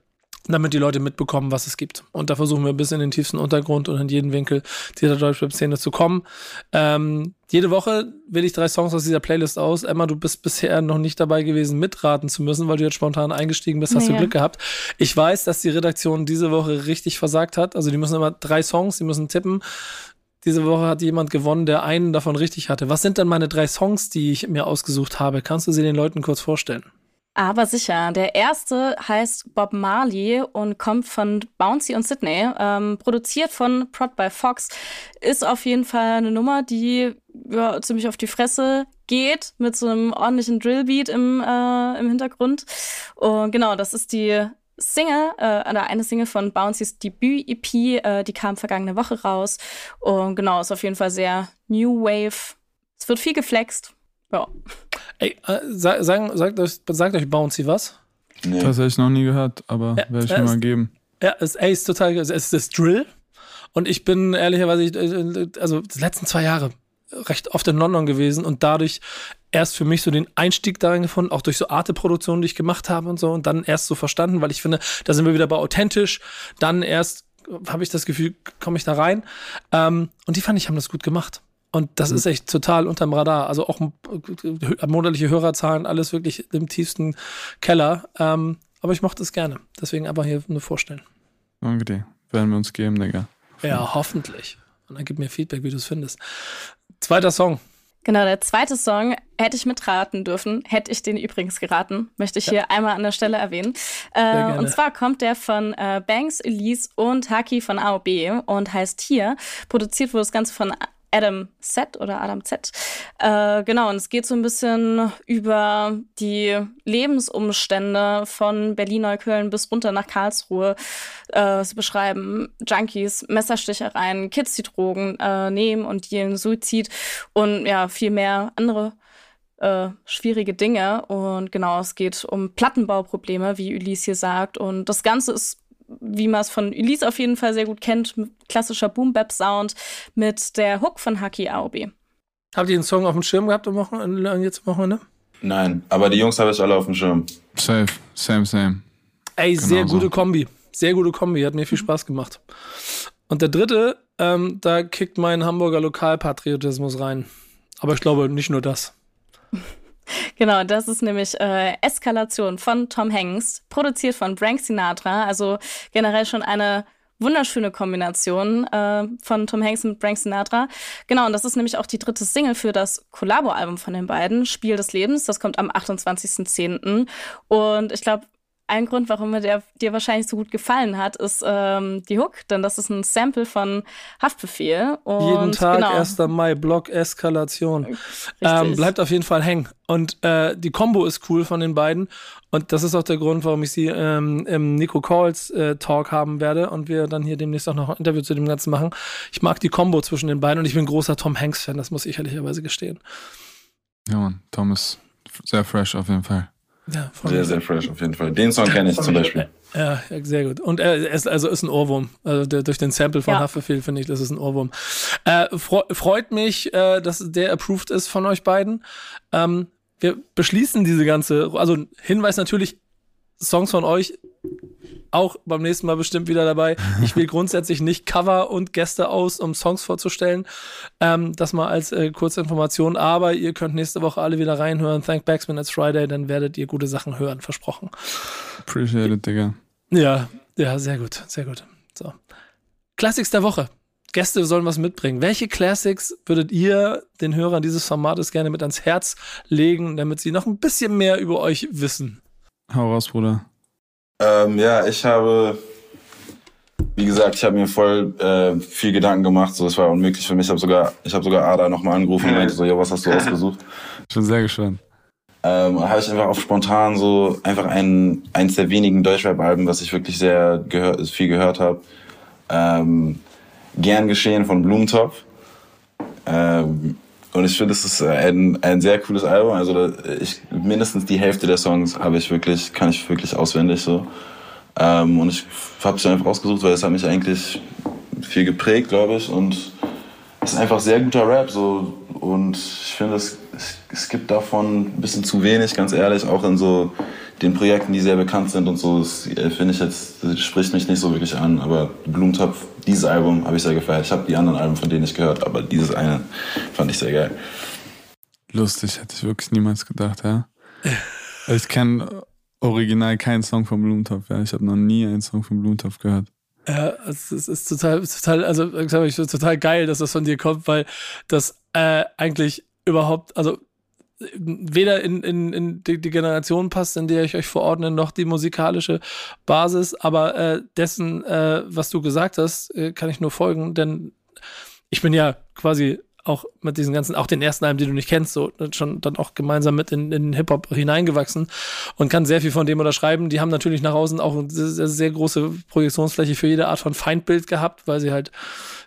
damit die Leute mitbekommen, was es gibt. Und da versuchen wir bis in den tiefsten Untergrund und in jeden Winkel dieser Deutschrap-Szene zu kommen. Ähm, jede Woche wähle ich drei Songs aus dieser Playlist aus. Emma, du bist bisher noch nicht dabei gewesen, mitraten zu müssen, weil du jetzt spontan eingestiegen bist. Hast naja. du Glück gehabt. Ich weiß, dass die Redaktion diese Woche richtig versagt hat. Also die müssen immer drei Songs, die müssen tippen. Diese Woche hat jemand gewonnen, der einen davon richtig hatte. Was sind denn meine drei Songs, die ich mir ausgesucht habe? Kannst du sie den Leuten kurz vorstellen? Aber sicher. Der erste heißt Bob Marley und kommt von Bouncy und Sydney. Ähm, produziert von Prod by Fox. Ist auf jeden Fall eine Nummer, die ja, ziemlich auf die Fresse geht, mit so einem ordentlichen Drillbeat im, äh, im Hintergrund. Und genau, das ist die Single, äh, oder eine Single von Bouncys Debüt-EP, äh, die kam vergangene Woche raus. Und genau, ist auf jeden Fall sehr New Wave. Es wird viel geflext. Ja. Ey, äh, sag, sagen, sagt, euch, sagt euch Bouncy was? Nee. Das habe ich noch nie gehört, aber ja, werde ich mir mal geben. Ja, ist, ey, ist total, es ist das Drill. Und ich bin ehrlicherweise, äh, also die letzten zwei Jahre recht oft in London gewesen und dadurch erst für mich so den Einstieg darin gefunden, auch durch so Arte-Produktionen, die ich gemacht habe und so und dann erst so verstanden, weil ich finde, da sind wir wieder bei authentisch, dann erst habe ich das Gefühl, komme ich da rein ähm, und die fand ich, haben das gut gemacht. Und das mhm. ist echt total unterm Radar. Also auch monatliche Hörerzahlen, alles wirklich im tiefsten Keller. Ähm, aber ich mochte es gerne. Deswegen einfach hier nur vorstellen. Danke dir. Werden wir uns geben, Digga. Ja, hoffentlich. Und dann gib mir Feedback, wie du es findest. Zweiter Song. Genau, der zweite Song hätte ich mitraten dürfen, hätte ich den übrigens geraten, möchte ich ja. hier einmal an der Stelle erwähnen. Äh, und zwar kommt der von äh, Banks, Elise und Haki von AOB und heißt hier, produziert wurde das Ganze von Adam Z oder Adam Z. Äh, genau, und es geht so ein bisschen über die Lebensumstände von Berlin-Neukölln bis runter nach Karlsruhe. Äh, sie beschreiben Junkies, Messerstichereien, Kids, die Drogen äh, nehmen und die Suizid und ja, viel mehr andere äh, schwierige Dinge. Und genau, es geht um Plattenbauprobleme, wie Ulysse hier sagt. Und das Ganze ist wie man es von Elise auf jeden Fall sehr gut kennt, klassischer Boom-Bap-Sound mit der Hook von Haki Aobi. Habt ihr den Song auf dem Schirm gehabt am Wochenende, jetzt am Wochenende? Nein, aber die Jungs habe ich alle auf dem Schirm. Safe, same, same. Ey, genau sehr gute Kombi. Sehr gute Kombi, hat mir viel Spaß gemacht. Und der dritte, ähm, da kickt mein Hamburger Lokalpatriotismus rein. Aber ich glaube nicht nur das. Genau, das ist nämlich äh, Eskalation von Tom Hanks, produziert von Frank Sinatra, also generell schon eine wunderschöne Kombination äh, von Tom Hanks und Frank Sinatra. Genau, und das ist nämlich auch die dritte Single für das Collabo-Album von den beiden, Spiel des Lebens. Das kommt am 28.10. Und ich glaube, ein Grund, warum mir der dir wahrscheinlich so gut gefallen hat, ist ähm, die Hook, denn das ist ein Sample von Haftbefehl. Und Jeden Tag, genau. 1. Mai, Block Eskalation. Ähm, bleibt auf jeden Fall hängen. Und äh, die Combo ist cool von den beiden. Und das ist auch der Grund, warum ich sie ähm, im Nico Calls äh, Talk haben werde und wir dann hier demnächst auch noch ein Interview zu dem Ganzen machen. Ich mag die Combo zwischen den beiden und ich bin großer Tom Hanks-Fan, das muss ich ehrlicherweise gestehen. Ja, Mann, Tom ist sehr fresh auf jeden Fall. Ja, sehr, sehr fresh auf jeden Fall. Den Song kenne ich zum Beispiel. Ja, sehr gut. Und er ist, also ist ein Ohrwurm. Also der, durch den Sample von ja. Haftbefehl finde ich, das ist ein Ohrwurm. Äh, freut mich, äh, dass der approved ist von euch beiden. Ähm, wir beschließen diese ganze, also Hinweis natürlich, Songs von euch auch beim nächsten Mal bestimmt wieder dabei. Ich will grundsätzlich nicht Cover und Gäste aus, um Songs vorzustellen. Ähm, das mal als äh, kurze Information. Aber ihr könnt nächste Woche alle wieder reinhören. Thank Backsman, it's Friday. Dann werdet ihr gute Sachen hören. Versprochen. Appreciate it, Digga. Ja, ja, sehr gut, sehr gut. So. Classics der Woche. Gäste sollen was mitbringen. Welche Classics würdet ihr den Hörern dieses Formates gerne mit ans Herz legen, damit sie noch ein bisschen mehr über euch wissen? Hau raus, Bruder. Ähm, ja, ich habe, wie gesagt, ich habe mir voll äh, viel Gedanken gemacht. So, es war unmöglich für mich. Ich habe sogar, ich habe sogar Ada nochmal angerufen und meinte so, ja, was hast du ausgesucht? Ich bin sehr gespannt. Ähm, habe ich einfach auf spontan so einfach ein, eins der wenigen Deutschrap-Alben, was ich wirklich sehr gehör, viel gehört habe. Ähm, Gern geschehen von Blumentopf. Ähm, und ich finde, es ist ein, ein sehr cooles Album. Also ich, mindestens die Hälfte der Songs habe ich wirklich, kann ich wirklich auswendig so. Ähm, und ich habe es einfach ausgesucht, weil es hat mich eigentlich viel geprägt, glaube ich. Und es ist einfach sehr guter Rap. So. Und ich finde, es, es gibt davon ein bisschen zu wenig, ganz ehrlich, auch in so den Projekten, die sehr bekannt sind und so, äh, finde ich jetzt, das spricht mich nicht so wirklich an. Aber Blumentopf, dieses Album habe ich sehr gefeiert. Ich habe die anderen Alben von denen nicht gehört, aber dieses eine fand ich sehr geil. Lustig, hätte ich wirklich niemals gedacht, ja. ich kenne original keinen Song von Blumentopf, ja. Ich habe noch nie einen Song von Blumentopf gehört. Ja, es ist, ist total, total, also ich total geil, dass das von dir kommt, weil das äh, eigentlich überhaupt, also weder in, in, in die, die, Generation passt, in der ich euch verordne, noch die musikalische Basis. Aber äh, dessen, äh, was du gesagt hast, äh, kann ich nur folgen, denn ich bin ja quasi auch mit diesen ganzen, auch den ersten Alben, die du nicht kennst, so schon dann auch gemeinsam mit in, in Hip-Hop hineingewachsen und kann sehr viel von dem unterschreiben. Die haben natürlich nach außen auch eine sehr, sehr große Projektionsfläche für jede Art von Feindbild gehabt, weil sie halt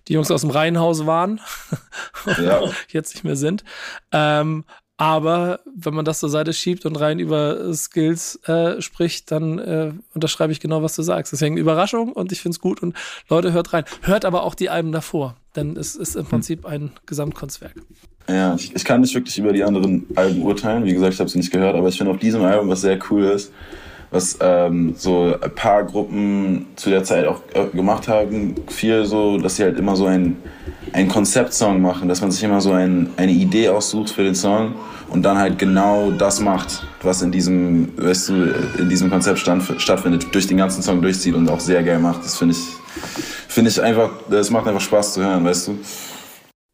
die Jungs aus dem Reihenhaus waren, ja. jetzt nicht mehr sind. Ähm, aber wenn man das zur Seite schiebt und rein über Skills äh, spricht, dann äh, unterschreibe ich genau, was du sagst. Deswegen Überraschung und ich finde es gut und Leute, hört rein. Hört aber auch die Alben davor, denn es ist im hm. Prinzip ein Gesamtkunstwerk. Ja, ich, ich kann nicht wirklich über die anderen Alben urteilen. Wie gesagt, ich habe sie nicht gehört, aber ich finde auf diesem Album, was sehr cool ist, was ähm, so ein paar Gruppen zu der Zeit auch äh, gemacht haben, viel so, dass sie halt immer so ein, ein Konzeptsong machen, dass man sich immer so ein, eine Idee aussucht für den Song und dann halt genau das macht, was in diesem, weißt du, in diesem Konzept stand, stattfindet, durch den ganzen Song durchzieht und auch sehr geil macht. Das finde ich, finde ich einfach, das macht einfach Spaß zu hören, weißt du.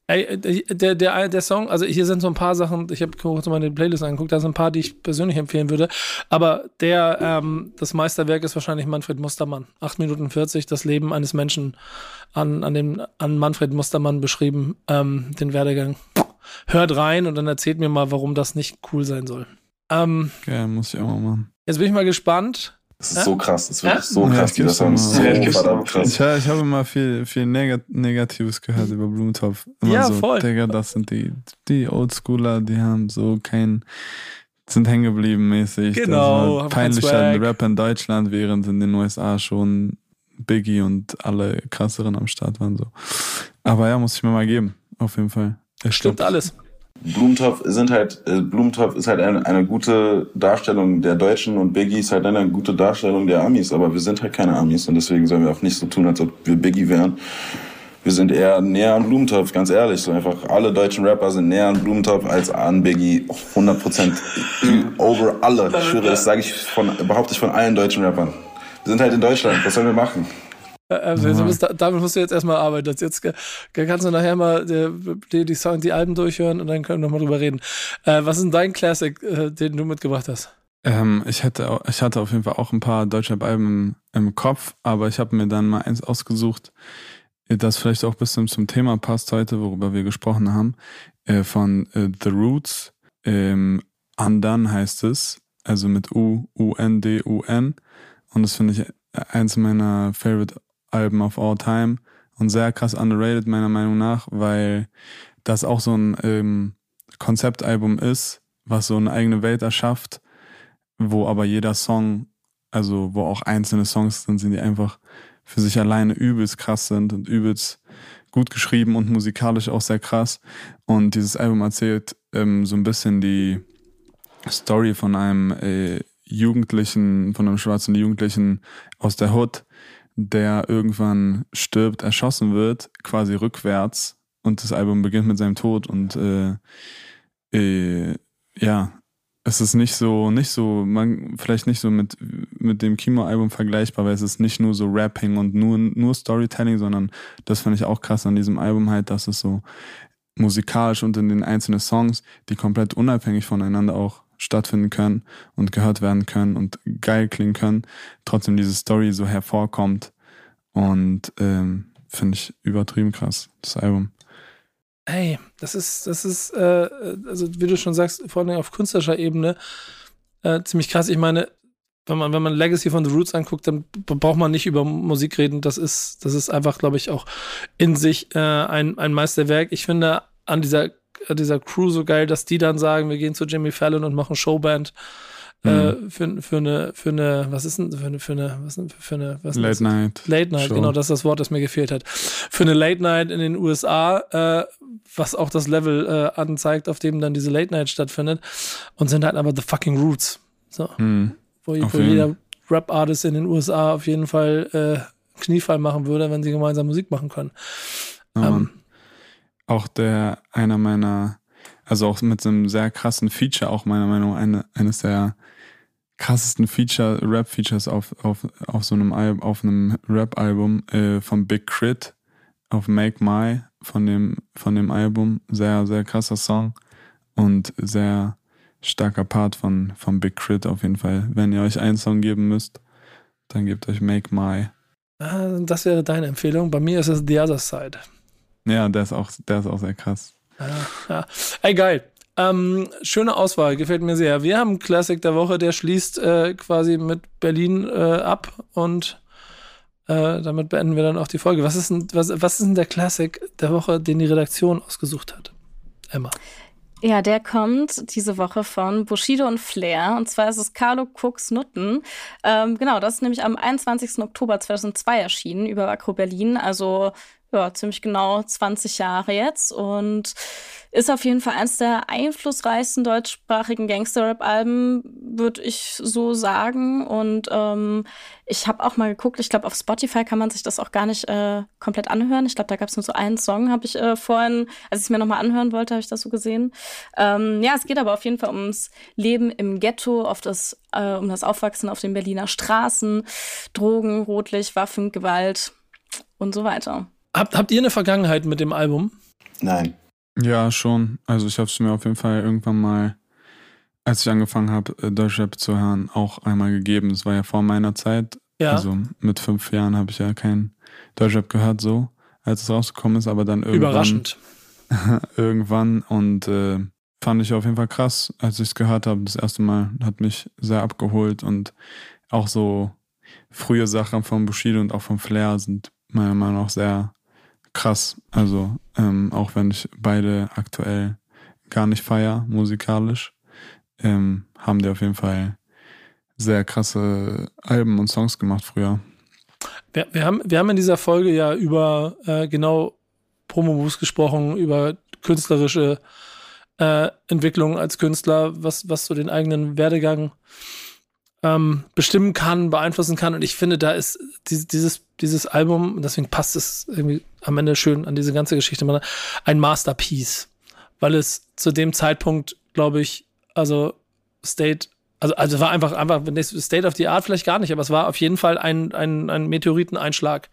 Ey, äh, der, der, der Song, also hier sind so ein paar Sachen, ich habe kurz mal die Playlist angeguckt, da sind ein paar, die ich persönlich empfehlen würde. Aber der, ähm, das Meisterwerk ist wahrscheinlich Manfred Mustermann. 8 Minuten 40, das Leben eines Menschen an, an, dem, an Manfred Mustermann beschrieben, ähm, den Werdegang. Hört rein und dann erzählt mir mal, warum das nicht cool sein soll. Ähm, Geil, muss ich auch mal machen. Jetzt bin ich mal gespannt. Das ist ja? so krass, das ist wirklich ja? so krass, ja, dieser Song ist so verdammt krass. Ich, ich habe immer viel, viel Negat Negatives gehört über Blumentopf. Immer ja, so, voll. Digga, das sind die, die Oldschooler, die haben so kein, sind hängen geblieben mäßig. Genau. Das peinlicher Rap in Deutschland, während in den USA schon Biggie und alle krasseren am Start waren so. Aber ja, muss ich mir mal geben, auf jeden Fall. Stimmt alles. Blumentopf sind halt, äh, Blumentopf ist halt eine, eine gute Darstellung der Deutschen und Biggie ist halt eine gute Darstellung der Amis, aber wir sind halt keine Amis und deswegen sollen wir auch nicht so tun, als ob wir Biggie wären. Wir sind eher näher an Blumentopf, ganz ehrlich. So einfach alle deutschen Rapper sind näher an Blumentopf als an Biggie. 100 Prozent over alle. Ich schwöre, das sage ich von, behaupte ich von allen deutschen Rappern. Wir sind halt in Deutschland. Was sollen wir machen? Also, mhm. musst, damit musst du jetzt erstmal arbeiten. Jetzt kannst du nachher mal die, die, Song, die Alben durchhören und dann können wir nochmal drüber reden. Äh, was ist denn dein Classic, äh, den du mitgebracht hast? Ähm, ich, hätte, ich hatte auf jeden Fall auch ein paar deutsche Alben im, im Kopf, aber ich habe mir dann mal eins ausgesucht, das vielleicht auch ein bisschen zum Thema passt heute, worüber wir gesprochen haben, äh, von äh, The Roots. Ähm, Undone heißt es, also mit U, U-N-D-U-N. Und das finde ich eins meiner Favorite Alben of all time und sehr krass underrated meiner Meinung nach, weil das auch so ein ähm, Konzeptalbum ist, was so eine eigene Welt erschafft, wo aber jeder Song, also wo auch einzelne Songs sind, sind die einfach für sich alleine übelst krass sind und übelst gut geschrieben und musikalisch auch sehr krass. Und dieses Album erzählt ähm, so ein bisschen die Story von einem äh, Jugendlichen, von einem schwarzen Jugendlichen aus der Hood, der irgendwann stirbt, erschossen wird, quasi rückwärts und das Album beginnt mit seinem Tod und äh, äh, ja, es ist nicht so, nicht so, man, vielleicht nicht so mit, mit dem Kimo-Album vergleichbar, weil es ist nicht nur so Rapping und nur, nur Storytelling, sondern das fand ich auch krass an diesem Album halt, dass es so musikalisch und in den einzelnen Songs, die komplett unabhängig voneinander auch stattfinden können und gehört werden können und geil klingen können, trotzdem diese Story so hervorkommt. Und ähm, finde ich übertrieben krass, das Album. Hey, das ist, das ist, äh, also wie du schon sagst, vor allem auf künstlerischer Ebene äh, ziemlich krass. Ich meine, wenn man, wenn man Legacy von The Roots anguckt, dann braucht man nicht über Musik reden. Das ist, das ist einfach, glaube ich, auch in sich äh, ein, ein Meisterwerk. Ich finde an dieser dieser Crew so geil, dass die dann sagen, wir gehen zu Jimmy Fallon und machen Showband. Äh, mhm. Äh, für, für eine, für eine, was ist denn für eine, für eine, was ist für eine, was Late Night. Late Night, Show. genau, das ist das Wort, das mir gefehlt hat. Für eine Late Night in den USA, äh, was auch das Level äh, anzeigt, auf dem dann diese Late Night stattfindet. Und sind halt aber the fucking Roots. So. Mhm. Wo, wo jeder Rap-Artist in den USA auf jeden Fall äh, Kniefall machen würde, wenn sie gemeinsam Musik machen können. Oh, ähm, auch der, einer meiner, also auch mit einem sehr krassen Feature, auch meiner Meinung nach eine, eines der krassesten Feature, Rap-Features auf, auf, auf so einem Album, auf einem Rap-Album äh, von Big Crit auf Make My von dem, von dem Album. Sehr, sehr krasser Song und sehr starker Part von, von Big Crit auf jeden Fall. Wenn ihr euch einen Song geben müsst, dann gebt euch Make My. Ah, das wäre deine Empfehlung. Bei mir ist es The Other Side. Ja, der ist auch, der ist auch sehr krass. Ja, ja. Ey, geil. Ähm, schöne Auswahl, gefällt mir sehr. Wir haben Classic der Woche, der schließt äh, quasi mit Berlin äh, ab und äh, damit beenden wir dann auch die Folge. Was ist, denn, was, was ist denn der Classic der Woche, den die Redaktion ausgesucht hat? Emma. Ja, der kommt diese Woche von Bushido und Flair. Und zwar ist es Carlo Cooks Nutten. Ähm, genau, das ist nämlich am 21. Oktober 2002 erschienen über Akro Berlin. Also ja, ziemlich genau 20 Jahre jetzt und ist auf jeden Fall eines der einflussreichsten deutschsprachigen Gangster-Rap-Alben, würde ich so sagen. Und ähm, ich habe auch mal geguckt, ich glaube, auf Spotify kann man sich das auch gar nicht äh, komplett anhören. Ich glaube, da gab es nur so einen Song, habe ich äh, vorhin, als ich es mir nochmal anhören wollte, habe ich das so gesehen. Ähm, ja, es geht aber auf jeden Fall ums Leben im Ghetto, auf das, äh, um das Aufwachsen auf den Berliner Straßen, Drogen, Rotlicht, Waffen, Gewalt und so weiter. Habt, habt ihr eine Vergangenheit mit dem Album? Nein. Ja, schon. Also ich habe es mir auf jeden Fall irgendwann mal, als ich angefangen habe, äh, Deutschrap zu hören, auch einmal gegeben. Das war ja vor meiner Zeit. Ja. Also mit fünf Jahren habe ich ja kein Deutschrap gehört so, als es rausgekommen ist, aber dann irgendwann. Überraschend. irgendwann und äh, fand ich auf jeden Fall krass, als ich es gehört habe. Das erste Mal hat mich sehr abgeholt und auch so frühe Sachen von Bushido und auch von Flair sind meiner Meinung nach sehr krass. Also ähm, auch wenn ich beide aktuell gar nicht feier musikalisch, ähm, haben die auf jeden Fall sehr krasse Alben und Songs gemacht früher. Wir, wir, haben, wir haben in dieser Folge ja über äh, genau Promo-Moves gesprochen, über künstlerische äh, Entwicklung als Künstler, was, was so den eigenen Werdegang ähm, bestimmen kann, beeinflussen kann. Und ich finde, da ist dieses, dieses, Album, deswegen passt es irgendwie am Ende schön an diese ganze Geschichte, ein Masterpiece. Weil es zu dem Zeitpunkt, glaube ich, also State also, also war einfach, einfach State of the Art vielleicht gar nicht, aber es war auf jeden Fall ein, ein, ein Meteoriteneinschlag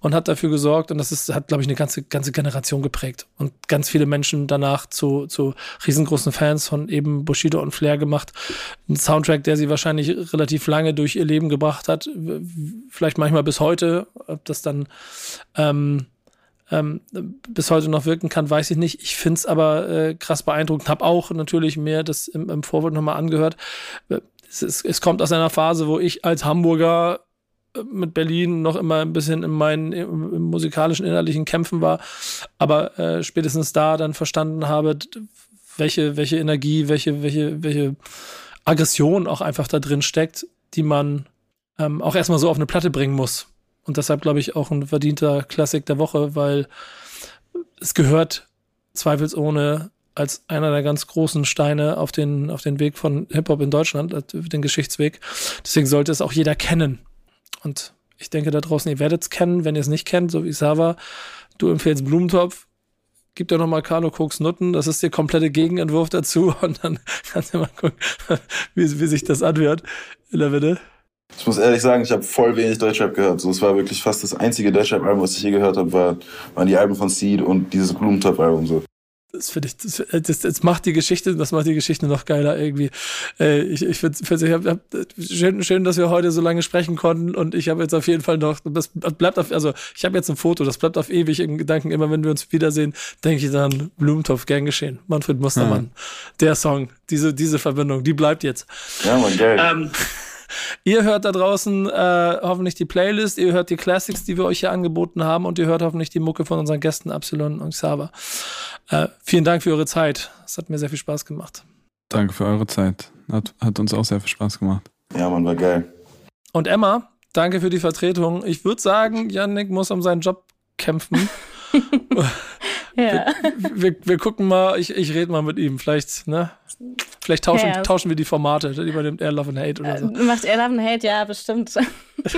und hat dafür gesorgt, und das ist, hat, glaube ich, eine ganze, ganze Generation geprägt und ganz viele Menschen danach zu, zu riesengroßen Fans von eben Bushido und Flair gemacht. Ein Soundtrack, der sie wahrscheinlich relativ lange durch ihr Leben gebracht hat, vielleicht manchmal bis heute, ob das dann ähm, ähm, bis heute noch wirken kann, weiß ich nicht. Ich finde es aber äh, krass beeindruckend. Habe auch natürlich mir das im, im Vorwort nochmal angehört. Es, ist, es kommt aus einer Phase, wo ich als Hamburger äh, mit Berlin noch immer ein bisschen in meinen im musikalischen innerlichen Kämpfen war, aber äh, spätestens da dann verstanden habe, welche welche Energie, welche welche welche Aggression auch einfach da drin steckt, die man ähm, auch erstmal so auf eine Platte bringen muss. Und deshalb glaube ich auch ein verdienter Klassik der Woche, weil es gehört zweifelsohne als einer der ganz großen Steine auf den, auf den Weg von Hip-Hop in Deutschland, den Geschichtsweg. Deswegen sollte es auch jeder kennen. Und ich denke da draußen, ihr werdet es kennen. Wenn ihr es nicht kennt, so wie Sava, du empfehlst Blumentopf, gib dir nochmal Carlo Koks Nutten. Das ist der komplette Gegenentwurf dazu. Und dann kannst du mal gucken, wie, wie sich das anhört in der Mitte. Ich muss ehrlich sagen, ich habe voll wenig Deutschrap gehört. So, es war wirklich fast das einzige Deutschrap-Album, was ich je gehört habe, war, waren die Alben von Seed und dieses Blumentopf-Album. So. Das finde ich, das, das, das, macht die Geschichte, das macht die Geschichte noch geiler irgendwie. Äh, ich ich finde es schön, schön, dass wir heute so lange sprechen konnten und ich habe jetzt auf jeden Fall noch, das bleibt auf, also ich habe jetzt ein Foto, das bleibt auf ewig im Gedanken. Immer wenn wir uns wiedersehen, denke ich dann Blumentopf, gern geschehen. Manfred Mustermann, ja. der Song, diese, diese Verbindung, die bleibt jetzt. Ja, man, geil. Ähm, Ihr hört da draußen äh, hoffentlich die Playlist, ihr hört die Classics, die wir euch hier angeboten haben und ihr hört hoffentlich die Mucke von unseren Gästen Absalon und Xaver. Äh, vielen Dank für eure Zeit. Es hat mir sehr viel Spaß gemacht. Danke für eure Zeit. Hat, hat uns auch sehr viel Spaß gemacht. Ja, man, war geil. Und Emma, danke für die Vertretung. Ich würde sagen, Yannick muss um seinen Job kämpfen. ja. Wir, wir, wir, gucken mal, ich, ich rede mal mit ihm. Vielleicht, ne? Vielleicht tauschen, ja. tauschen wir die Formate. Übernimmt er Love and Hate oder so. Äh, macht er Love and Hate, ja, bestimmt.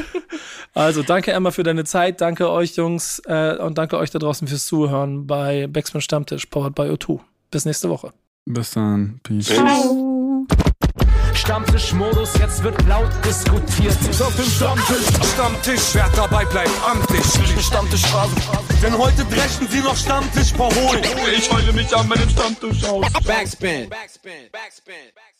also, danke Emma für deine Zeit. Danke euch, Jungs. Äh, und danke euch da draußen fürs Zuhören bei Backspin Stammtisch, powered by O2. Bis nächste Woche. Bis dann. Peace. Ciao. Stammtischmodus, jetzt wird laut diskutiert. Auf dem Stammtisch, Stammtisch, wer dabei bleibt, amtlich. Stammtischphase. Denn heute brechen sie noch Stammtisch verholen. Ich heule mich an meinem Stammtisch aus. Backspin. Backspin. Backspin. Backspin.